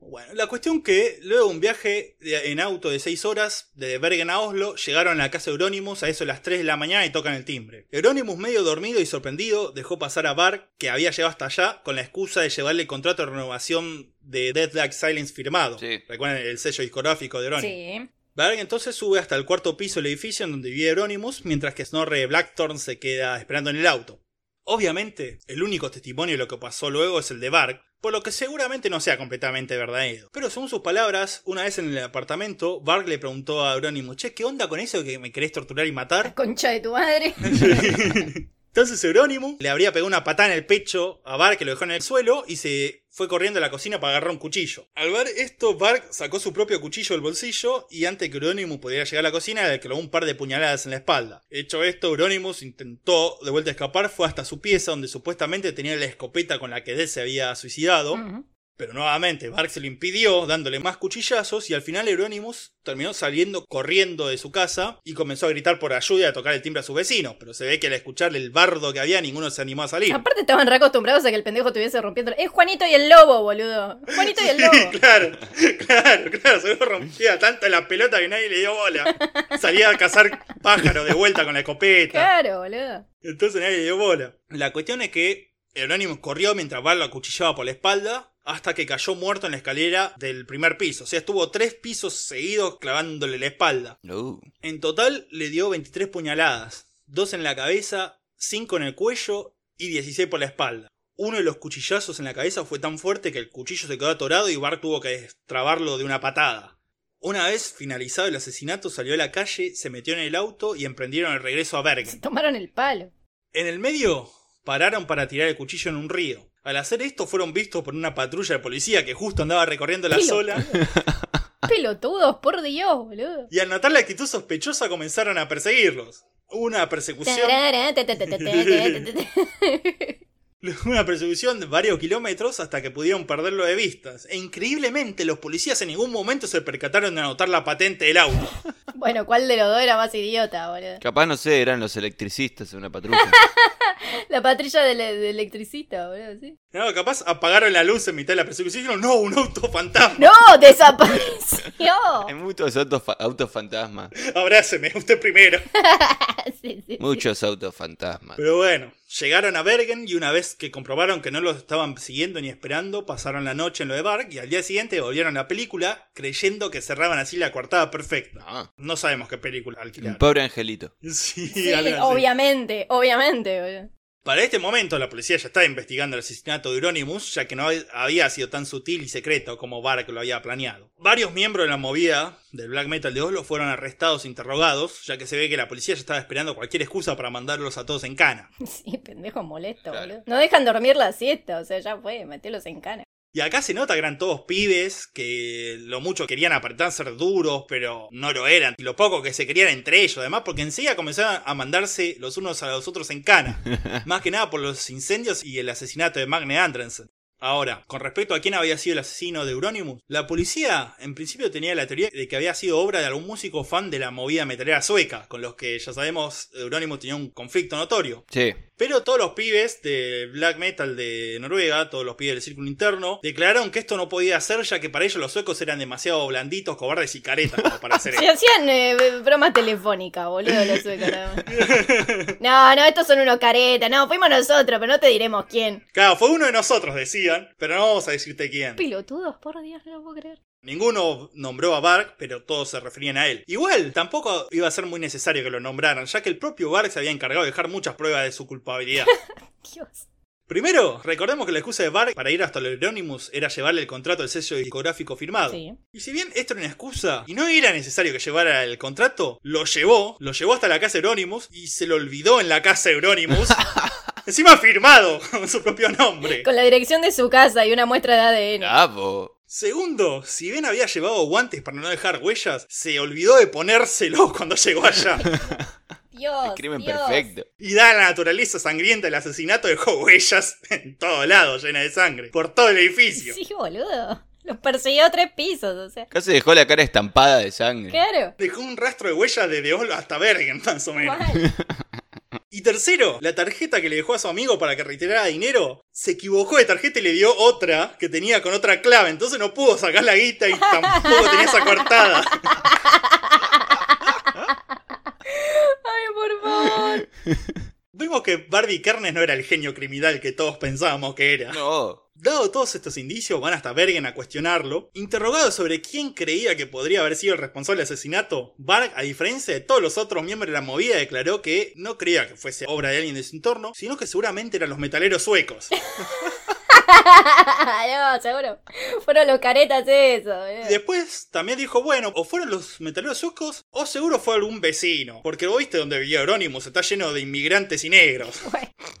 Bueno, la cuestión que luego de un viaje de- en auto de 6 horas de Bergen a Oslo, llegaron a la casa de Euronymous a eso de las 3 de la mañana y tocan el timbre. Euronymous, medio dormido y sorprendido, dejó pasar a Bark, que había llegado hasta allá, con la excusa de llevarle el contrato de renovación de Dead Like Silence firmado. Sí. Recuerden el sello discográfico de Euronymous. Sí. Bark entonces sube hasta el cuarto piso del edificio en donde vivía Euronymous, mientras que Snorre Blackthorn se queda esperando en el auto. Obviamente, el único testimonio de lo que pasó luego es el de Bark, por lo que seguramente no sea completamente verdadero. Pero según sus palabras, una vez en el apartamento, Bark le preguntó a Euronymous, che, ¿qué onda con eso que me querés torturar y La matar? concha de tu madre. Entonces Euronymous le habría pegado una patada en el pecho a Bark que lo dejó en el suelo y se fue corriendo a la cocina para agarrar un cuchillo. Al ver esto, Bark sacó su propio cuchillo del bolsillo y antes que Euronymous pudiera llegar a la cocina le clavó un par de puñaladas en la espalda. Hecho esto, Euronymous intentó de vuelta escapar, fue hasta su pieza donde supuestamente tenía la escopeta con la que él se había suicidado. Pero nuevamente, Bark se lo impidió, dándole más cuchillazos, y al final Euronymous terminó saliendo corriendo de su casa y comenzó a gritar por ayuda y a tocar el timbre a sus vecinos. Pero se ve que al escuchar el bardo que había, ninguno se animó a salir. Aparte estaban re acostumbrados a que el pendejo estuviese rompiendo. Es Juanito y el lobo, boludo. Juanito y el lobo. Sí, claro, claro, claro, se lo rompía tanto la pelota que nadie le dio bola. Salía a cazar pájaros de vuelta con la escopeta. Claro, boludo. Entonces nadie le dio bola. La cuestión es que Euronymous corrió mientras Bar lo acuchillaba por la espalda hasta que cayó muerto en la escalera del primer piso. O sea, estuvo tres pisos seguidos clavándole la espalda. Uh. En total le dio 23 puñaladas, dos en la cabeza, 5 en el cuello y 16 por la espalda. Uno de los cuchillazos en la cabeza fue tan fuerte que el cuchillo se quedó atorado y Bart tuvo que destrabarlo de una patada. Una vez finalizado el asesinato salió a la calle, se metió en el auto y emprendieron el regreso a Se Bergen. tomaron el palo. En el medio pararon para tirar el cuchillo en un río. Al hacer esto fueron vistos por una patrulla de policía que justo andaba recorriendo la zona Pelotudos, por Dios, boludo. y al notar la actitud sospechosa comenzaron a perseguirlos. Una persecución una persecución de varios kilómetros hasta que pudieron perderlo de vistas. E increíblemente, los policías en ningún momento se percataron de anotar la patente del auto. Bueno, ¿cuál de los dos era más idiota, boludo? Capaz, no sé, eran los electricistas en una patrulla. la patrulla de, electricista, boludo, sí. No, capaz apagaron la luz en mitad de la persecución y dijeron, no, un auto fantasma. ¡No, desapareció! Hay muchos autos, fa autos fantasmas. Abráceme, usted primero. muchos sí. autos fantasmas. Pero bueno, Llegaron a Bergen y una vez que comprobaron que no los estaban siguiendo ni esperando, pasaron la noche en lo de Bark y al día siguiente volvieron a la película creyendo que cerraban así la coartada perfecta. Ah, No sabemos qué película un alquilaron. pobre angelito. Sí, obviamente, obviamente. Para este momento la policía ya estaba investigando el asesinato de Euronymous, ya que no había sido tan sutil y secreto como Bark lo había planeado. Varios miembros de la movida del black metal de Oslo fueron arrestados e interrogados, ya que se ve que la policía ya estaba esperando cualquier excusa para mandarlos a todos en cana. Sí, pendejo molesto, Claro. boludo. No dejan dormir la siesta, o sea, ya fue, metelos en cana. Y acá se nota que eran todos pibes, que lo mucho querían aparentar ser duros, pero no lo eran. Y lo poco que se querían entre ellos, además, porque enseguida comenzaron a mandarse los unos a los otros en cana. Más que nada por los incendios y el asesinato de Magne Andrensen. Ahora, con respecto a quién había sido el asesino de Euronymous, la policía en principio tenía la teoría de que había sido obra de algún músico fan de la movida metalera sueca, con los que ya sabemos Euronymous tenía un conflicto notorio. Sí. Pero todos los pibes de black metal de Noruega, todos los pibes del círculo interno, declararon que esto no podía ser ya que para ellos los suecos eran demasiado blanditos, cobardes y caretas como para hacer Se esto. hacían eh, bromas telefónicas, boludo, los suecos. No, no, estos son unos caretas. No, fuimos nosotros, pero no te diremos quién. Claro, fue uno de nosotros, decían, pero no vamos a decirte quién. Pilotudos, por Dios, no lo puedo creer. Ninguno nombró a Bark, pero todos se referían a él. Igual, tampoco iba a ser muy necesario que lo nombraran, ya que el propio Bark se había encargado de dejar muchas pruebas de su culpabilidad. Dios. Primero, recordemos que la excusa de Bark para ir hasta el Euronymous era llevarle el contrato del sello discográfico firmado. Sí. Y si bien esto era una excusa y no era necesario que llevara el contrato, lo llevó, lo llevó hasta la casa Euronymous y se lo olvidó en la casa Euronymous. Encima firmado con su propio nombre. Con la dirección de su casa y una muestra de ADN. Bravo. Segundo, si bien había llevado guantes para no dejar huellas, se olvidó de ponérselos cuando llegó allá. Dios. Crimen Dios. perfecto. Y dada la naturaleza sangrienta del asesinato, dejó huellas en todo lado, llenas de sangre, por todo el edificio. Sí, boludo. Los persiguió a tres pisos, o sea. Casi dejó la cara estampada de sangre. Claro. Dejó un rastro de huellas desde Oslo hasta Bergen, más o menos. Y tercero, la tarjeta que le dejó a su amigo para que retirara dinero, se equivocó de tarjeta y le dio otra que tenía con otra clave, entonces no pudo sacar la guita y tampoco tenía esa cortada. Ay, por favor. Vimos que Barbie Kernes no era el genio criminal que todos pensábamos que era. No. Dado todos estos indicios, van hasta Bergen a cuestionarlo. Interrogado sobre quién creía que podría haber sido el responsable del asesinato, Bark, a diferencia de todos los otros miembros de la movida, declaró que no creía que fuese obra de alguien de su entorno, sino que seguramente eran los metaleros suecos. no, seguro. Fueron los caretas eso, después también dijo, bueno, o fueron los metaleros suecos, o seguro fue algún vecino. Porque vos viste donde vivía Euronymous, está lleno de inmigrantes y negros.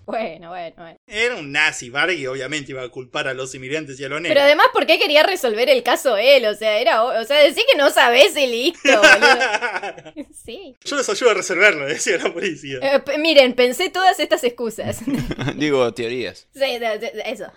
Bueno, bueno, bueno, bueno. Era un nazi, Bark, y obviamente iba a culpar a los inmigrantes y a los Pero negros. además, ¿por qué quería resolver el caso él? O sea, era. O sea, decir que no sabés y listo, boludo. Sí. Yo los ayudo a resolverlo, decía la policía. Eh, miren, pensé todas estas excusas. Digo, teorías. sí, eso.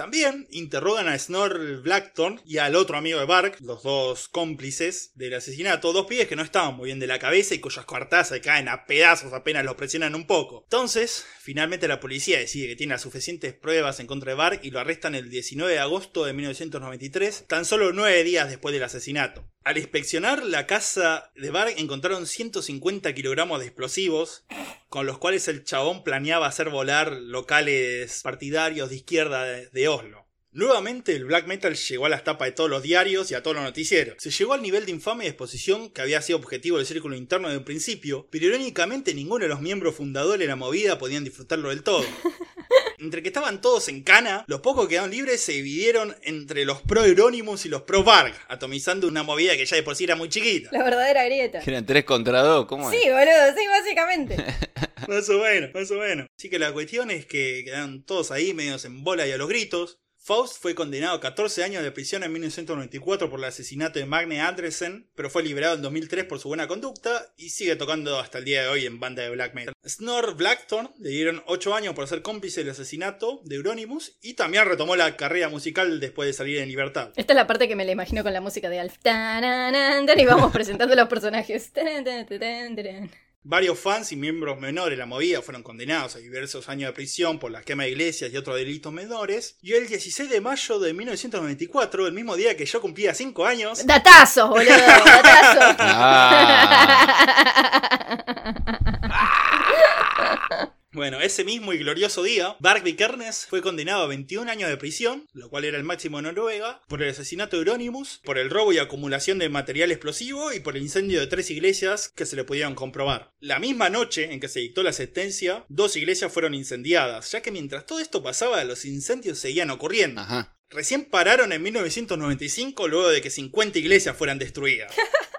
También interrogan a Snor Blackthorn y al otro amigo de Bark, los dos cómplices del asesinato, dos pibes que no estaban muy bien de la cabeza y cuyas coartadas se caen a pedazos apenas los presionan un poco. Entonces, finalmente la policía decide que tiene las suficientes pruebas en contra de Bark y lo arrestan el 19 de agosto de 1993, tan solo nueve días después del asesinato. Al inspeccionar la casa de Bark encontraron 150 kilogramos de explosivos, con los cuales el chabón planeaba hacer volar locales partidarios de izquierda de, Oslo. Nuevamente el black metal llegó a las tapas de todos los diarios y a todos los noticieros. Se llegó al nivel de infame exposición que había sido objetivo del círculo interno de un principio, pero irónicamente ninguno de los miembros fundadores de la movida podían disfrutarlo del todo. Entre que estaban todos en cana, los pocos que quedaron libres se dividieron entre los pro Euronymous y los pro Varg, atomizando una movida que ya de por sí era muy chiquita. La verdadera grieta. Que eran tres contra dos, ¿cómo Sí, es? boludo, sí, básicamente. Más o menos, más o menos. Así que la cuestión es que quedaron todos ahí medios en bola y a los gritos. Faust fue condenado a 14 años de prisión en 1994 por el asesinato de Magne Andresen, pero fue liberado en 2003 por su buena conducta y sigue tocando hasta el día de hoy en banda de black metal. Snor Blackthorn le dieron 8 años por ser cómplice del asesinato de Euronymous y también retomó la carrera musical después de salir en libertad. Esta es la parte que me la imagino con la música de Alf. Y vamos presentando los personajes. Varios fans y miembros menores de la movida fueron condenados a diversos años de prisión por la quema de iglesias y otros delitos menores. Y el 16 de mayo de 1994, el mismo día que yo cumplía 5 años, Datazos, boludo, datazos. Ah, Bueno, ese mismo y glorioso día, Bark Vikernes fue condenado a 21 años de prisión, lo cual era el máximo en Noruega, por el asesinato de Euronymous, por el robo y acumulación de material explosivo y por el incendio de tres iglesias que se le pudieron comprobar. La misma noche en que se dictó la sentencia, dos iglesias fueron incendiadas, ya que mientras todo esto pasaba, los incendios seguían ocurriendo. Ajá. Recién pararon en 1995 luego de que 50 iglesias fueran destruidas.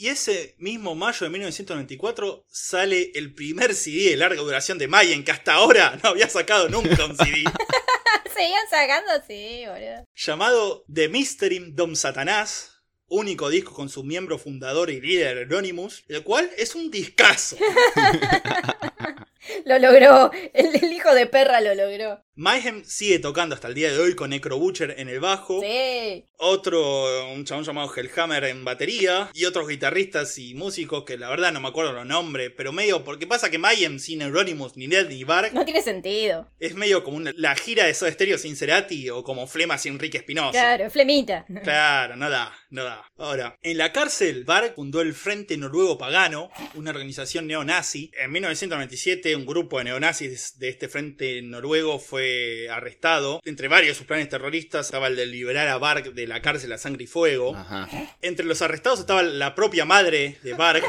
Y ese mismo mayo de 1994 sale el primer CD de larga duración de Mayen, que hasta ahora no había sacado nunca un CD, Seguían sacando, sí, boludo. llamado The Mystery Dom Satanás, único disco con su miembro fundador y líder Anonymous, el cual es un discazo. Lo logró. El, el hijo de perra lo logró. Mayhem sigue tocando hasta el día de hoy con Necro Butcher en el bajo, Sí. otro, un chabón llamado Hellhammer en batería, y otros guitarristas y músicos que la verdad no me acuerdo los nombres, pero medio, porque pasa que Mayhem sin Euronymous, ni Ned ni Bark, No tiene sentido. es medio como una- la gira de Soda Stereo sin Cerati o como Flema sin Enrique Espinosa. Claro, flemita. Claro, no da, no da. Ahora, en la cárcel, Bark fundó el Frente Noruego Pagano, una organización neonazi. En 1997, un grupo de neonazis de este Frente Noruego fue arrestado. Entre varios de sus planes terroristas estaba el de liberar a Bark de la cárcel a sangre y fuego. Ajá. Entre los arrestados estaba la propia madre de Bark,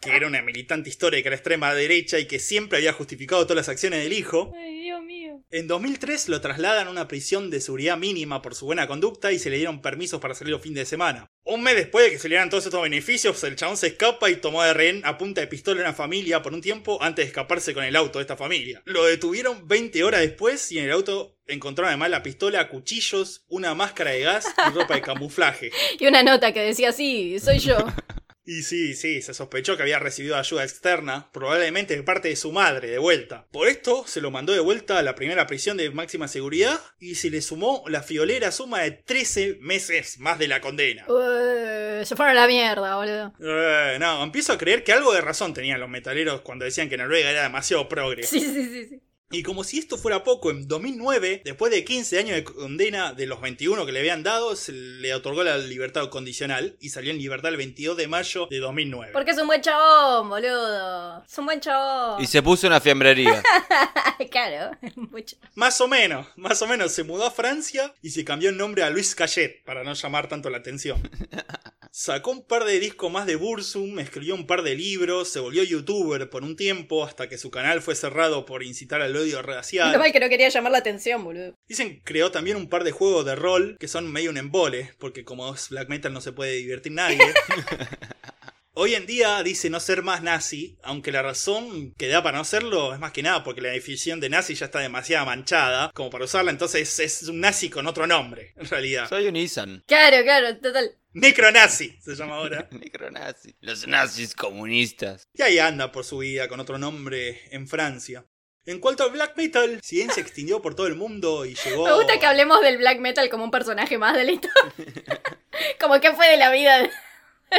que era una militante histórica de la extrema derecha y que siempre había justificado todas las acciones del hijo. Ay, Dios mío. En 2003 lo trasladan a una prisión de seguridad mínima por su buena conducta y se le dieron permisos para salir los fines de semana. Un mes después de que se le dieran todos estos beneficios, el chabón se escapa y tomó de rehén a punta de pistola a una familia por un tiempo antes de escaparse con el auto de esta familia. Lo detuvieron 20 horas después y en el auto encontraron además la pistola, cuchillos, una máscara de gas y ropa de camuflaje. Y una nota que decía, sí, soy yo. Y sí, sí, se sospechó que había recibido ayuda externa, probablemente de parte de su madre, de vuelta. Por esto, se lo mandó de vuelta a la primera prisión de máxima seguridad y se le sumó la fiolera suma de 13 meses más de la condena. Uh, se fueron a la mierda, boludo. Eh, no, empiezo a creer que algo de razón tenían los metaleros cuando decían que Noruega era demasiado progre. Sí, sí, sí, sí. Y como si esto fuera poco, en 2009, después de 15 años de condena de los 21 que le habían dado, se le otorgó la libertad condicional y salió en libertad el 22 de mayo de 2009. Porque es un buen chabón, boludo. Es un buen chabón. Y se puso una fiambrería. claro, mucho. Más o menos, más o menos se mudó a Francia y se cambió el nombre a Luis Cayet para no llamar tanto la atención. Sacó un par de discos más de Bursum, escribió un par de libros, se volvió youtuber por un tiempo hasta que su canal fue cerrado por incitar al odio Lo racial. mal que no quería llamar la atención, boludo. Dicen que creó también un par de juegos de rol que son medio un embole, porque como es black metal no se puede divertir nadie. Hoy en día dice no ser más nazi, aunque la razón que da para no serlo es más que nada porque la definición de nazi ya está demasiado manchada como para usarla, entonces es un nazi con otro nombre, en realidad. Soy un Isan. Claro, claro, total. Necronazi se llama ahora. Necronazi. Los nazis comunistas. Y ahí anda por su vida con otro nombre en Francia. En cuanto al black metal, si bien se extinguió por todo el mundo y llegó... Me gusta que hablemos del black metal como un personaje más de la historia. como que fue de la vida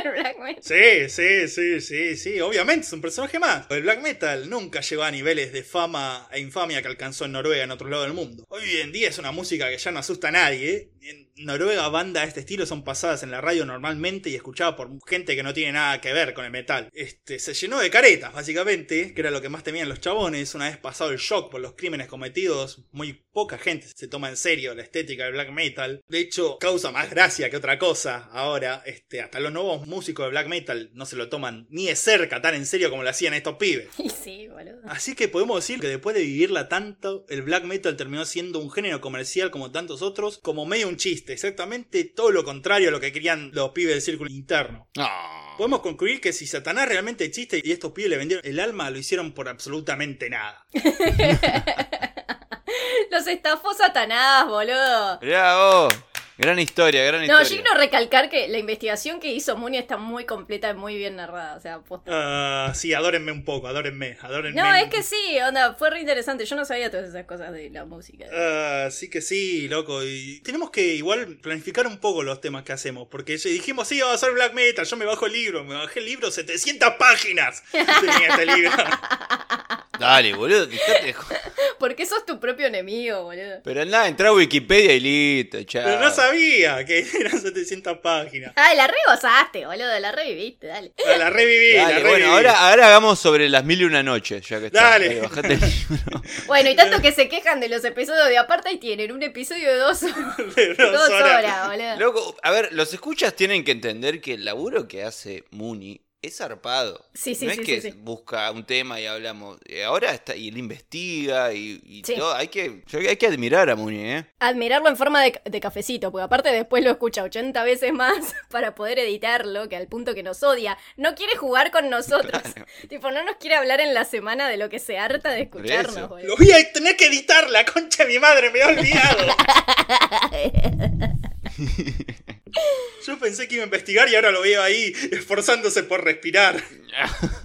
black metal. Sí, sí, sí, sí, sí, obviamente es un personaje más. El black metal nunca llegó a niveles de fama e infamia que alcanzó en Noruega en otro lado del mundo. Hoy en día es una música que ya no asusta a nadie. En Noruega bandas de este estilo son pasadas en la radio normalmente y escuchadas por gente que no tiene nada que ver con el metal. Este, se llenó de caretas, básicamente, que era lo que más temían los chabones. Una vez pasado el shock por los crímenes cometidos, muy poca gente se toma en serio la estética del black metal. De hecho, causa más gracia que otra cosa. Ahora, este, hasta los nuevos músicos de black metal no se lo toman ni de cerca tan en serio como lo hacían estos pibes. Sí, boludo. Así que podemos decir que después de vivirla tanto, el black metal terminó siendo un género comercial como tantos otros, como medio un chiste, exactamente todo lo contrario a lo que querían los pibes del círculo interno. No. Podemos concluir que si Satanás realmente existe y estos pibes le vendieron el alma, lo hicieron por absolutamente nada. Los estafó Satanás, boludo. Mirá vos. Gran historia, gran No, yo historia. quiero recalcar que la investigación que hizo Muni está muy completa y muy bien narrada. O sea, posta. Ah, sí, adórenme un poco, adórenme, adórenme. No, es que sí, onda, fue re interesante. Yo no sabía todas esas cosas de la música. Ah, sí que sí, loco. Y tenemos que igual planificar un poco los temas que hacemos. Porque si dijimos, sí, vamos a hacer black metal. Yo me bajo el libro. Me bajé el libro, 700 páginas. Tenía este libro. Dale, boludo. Porque sos tu propio enemigo, boludo. Pero nada, entra a Wikipedia y listo, chao. Pero no sabía que eran 700 páginas. Ay, la regozaste, boludo, la reviviste, dale. Ah, La reviví, la Dale, reviví. bueno, ahora, ahora hagamos sobre las mil y una noches, ya que está. Dale. El libro. Bueno, y tanto que se quejan de los episodios de aparte y tienen un episodio de dos, De dos dos horas. horas, boludo. Loco, a ver, los escuchas tienen que entender que el laburo que hace Mooney es zarpado. Sí, sí, no sí, es que sí, sí. busca un tema y hablamos. Eh, Ahora está, y él investiga y, y Sí. todo. Hay que, yo- hay que admirar a Mooney, ¿eh? Admirarlo en forma de, de cafecito, porque aparte después lo escucha 80 veces más para poder editarlo, que al punto que nos odia. No quiere jugar con nosotros. tipo, no nos quiere hablar en la semana de lo que se harta de escucharnos, boludo. Lo voy a tener que editar, la concha de mi madre, me he olvidado. Yo pensé que iba a investigar y ahora lo veo ahí esforzándose por respirar.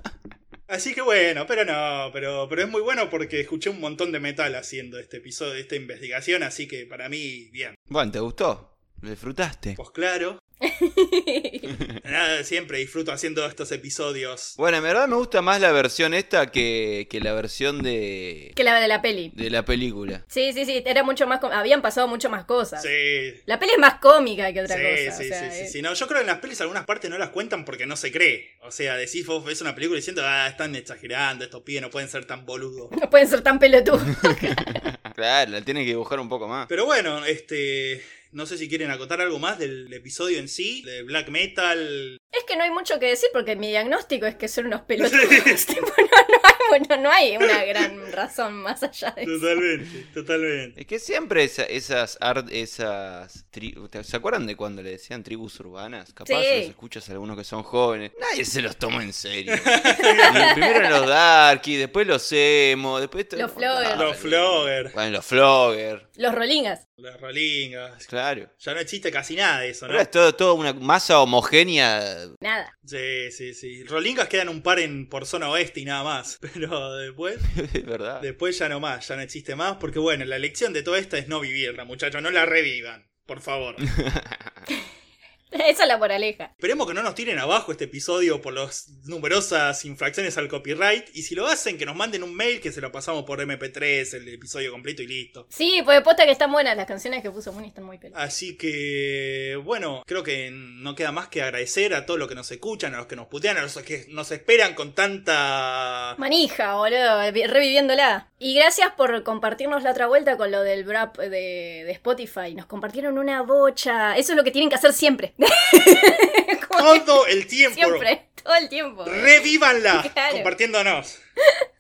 Así que bueno, pero no, pero, pero es muy bueno porque escuché un montón de metal haciendo este episodio, esta investigación, así que para mí, bien. Bueno, ¿te gustó? ¿Lo disfrutaste? Pues claro. Nada, siempre disfruto haciendo estos episodios. Bueno, en verdad me gusta más la versión esta que, que la versión de, que la de la peli. de la película. Sí, sí, sí, era mucho más... Habían pasado mucho más cosas. Sí. La peli es más cómica que otra Sí, cosa. sí, o sea, sí, sí, sí. No, yo creo que en las pelis algunas partes no las cuentan porque no se cree. O sea, decís vos ves una película diciendo, ah, están exagerando, estos pibes no pueden ser tan boludos. No pueden ser tan pelotudos. Claro, la tiene que dibujar un poco más. Pero bueno, este. No sé si quieren acotar algo más del episodio en sí, de black metal. Es que no hay mucho que decir porque mi diagnóstico es que son unos pelotudos. Tipo, no, no bueno, no hay una gran razón más allá de eso. Totalmente, totalmente. Es que siempre esa- esas art, esas tri- ¿Se acuerdan de cuando le decían tribus urbanas? Capaz Sí. los escuchas a algunos que son jóvenes. Nadie se los toma en serio. Primero los darky, después los emo, después Los floggers. Los floggers, Bueno, los flogger, Los rolingas. Las rolingas. claro. Ya no existe casi nada de eso, ¿no? Ahora es todo, todo una masa homogénea. Nada. Sí, sí, sí. Rolingas quedan un par en por zona oeste y nada más. Pero después. Es verdad. Después ya no más, ya no existe más, porque bueno, la lección de toda esta es no vivirla, muchachos, no la revivan, por favor. Esa es la moraleja. Esperemos que no nos tiren abajo este episodio por las numerosas infracciones al copyright, y si lo hacen, que nos manden un mail que se lo pasamos por MP3, el episodio completo y listo. Sí, pues posta que están buenas las canciones que puso Mooney están muy pelotas. Así que, bueno, creo que no queda más que agradecer a todos los que nos escuchan, a los que nos putean, a los que nos esperan con tanta... Manija, boludo, vi- reviviéndola. Y gracias por compartirnos la otra vuelta con lo del rap de, de Spotify. Nos compartieron una bocha. Eso es lo que tienen que hacer siempre. Todo el tiempo. siempre, todo el tiempo. Revívanla Claro. compartiéndonos.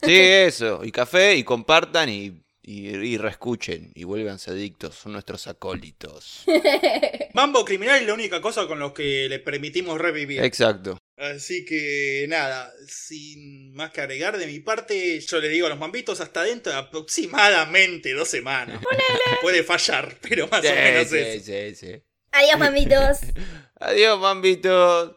Sí, eso. Y café, y compartan, y, y, y reescuchen. Y vuélvanse adictos. Son nuestros acólitos. Mambo Criminal es la única cosa con los que le permitimos revivir. Exacto. Así que nada, sin más que agregar de mi parte, yo le digo a los mambitos hasta dentro de aproximadamente dos semanas. Puede fallar, pero más Sí, o menos sí, eso. sí, sí. Adiós, mamitos. Adiós, mambitos.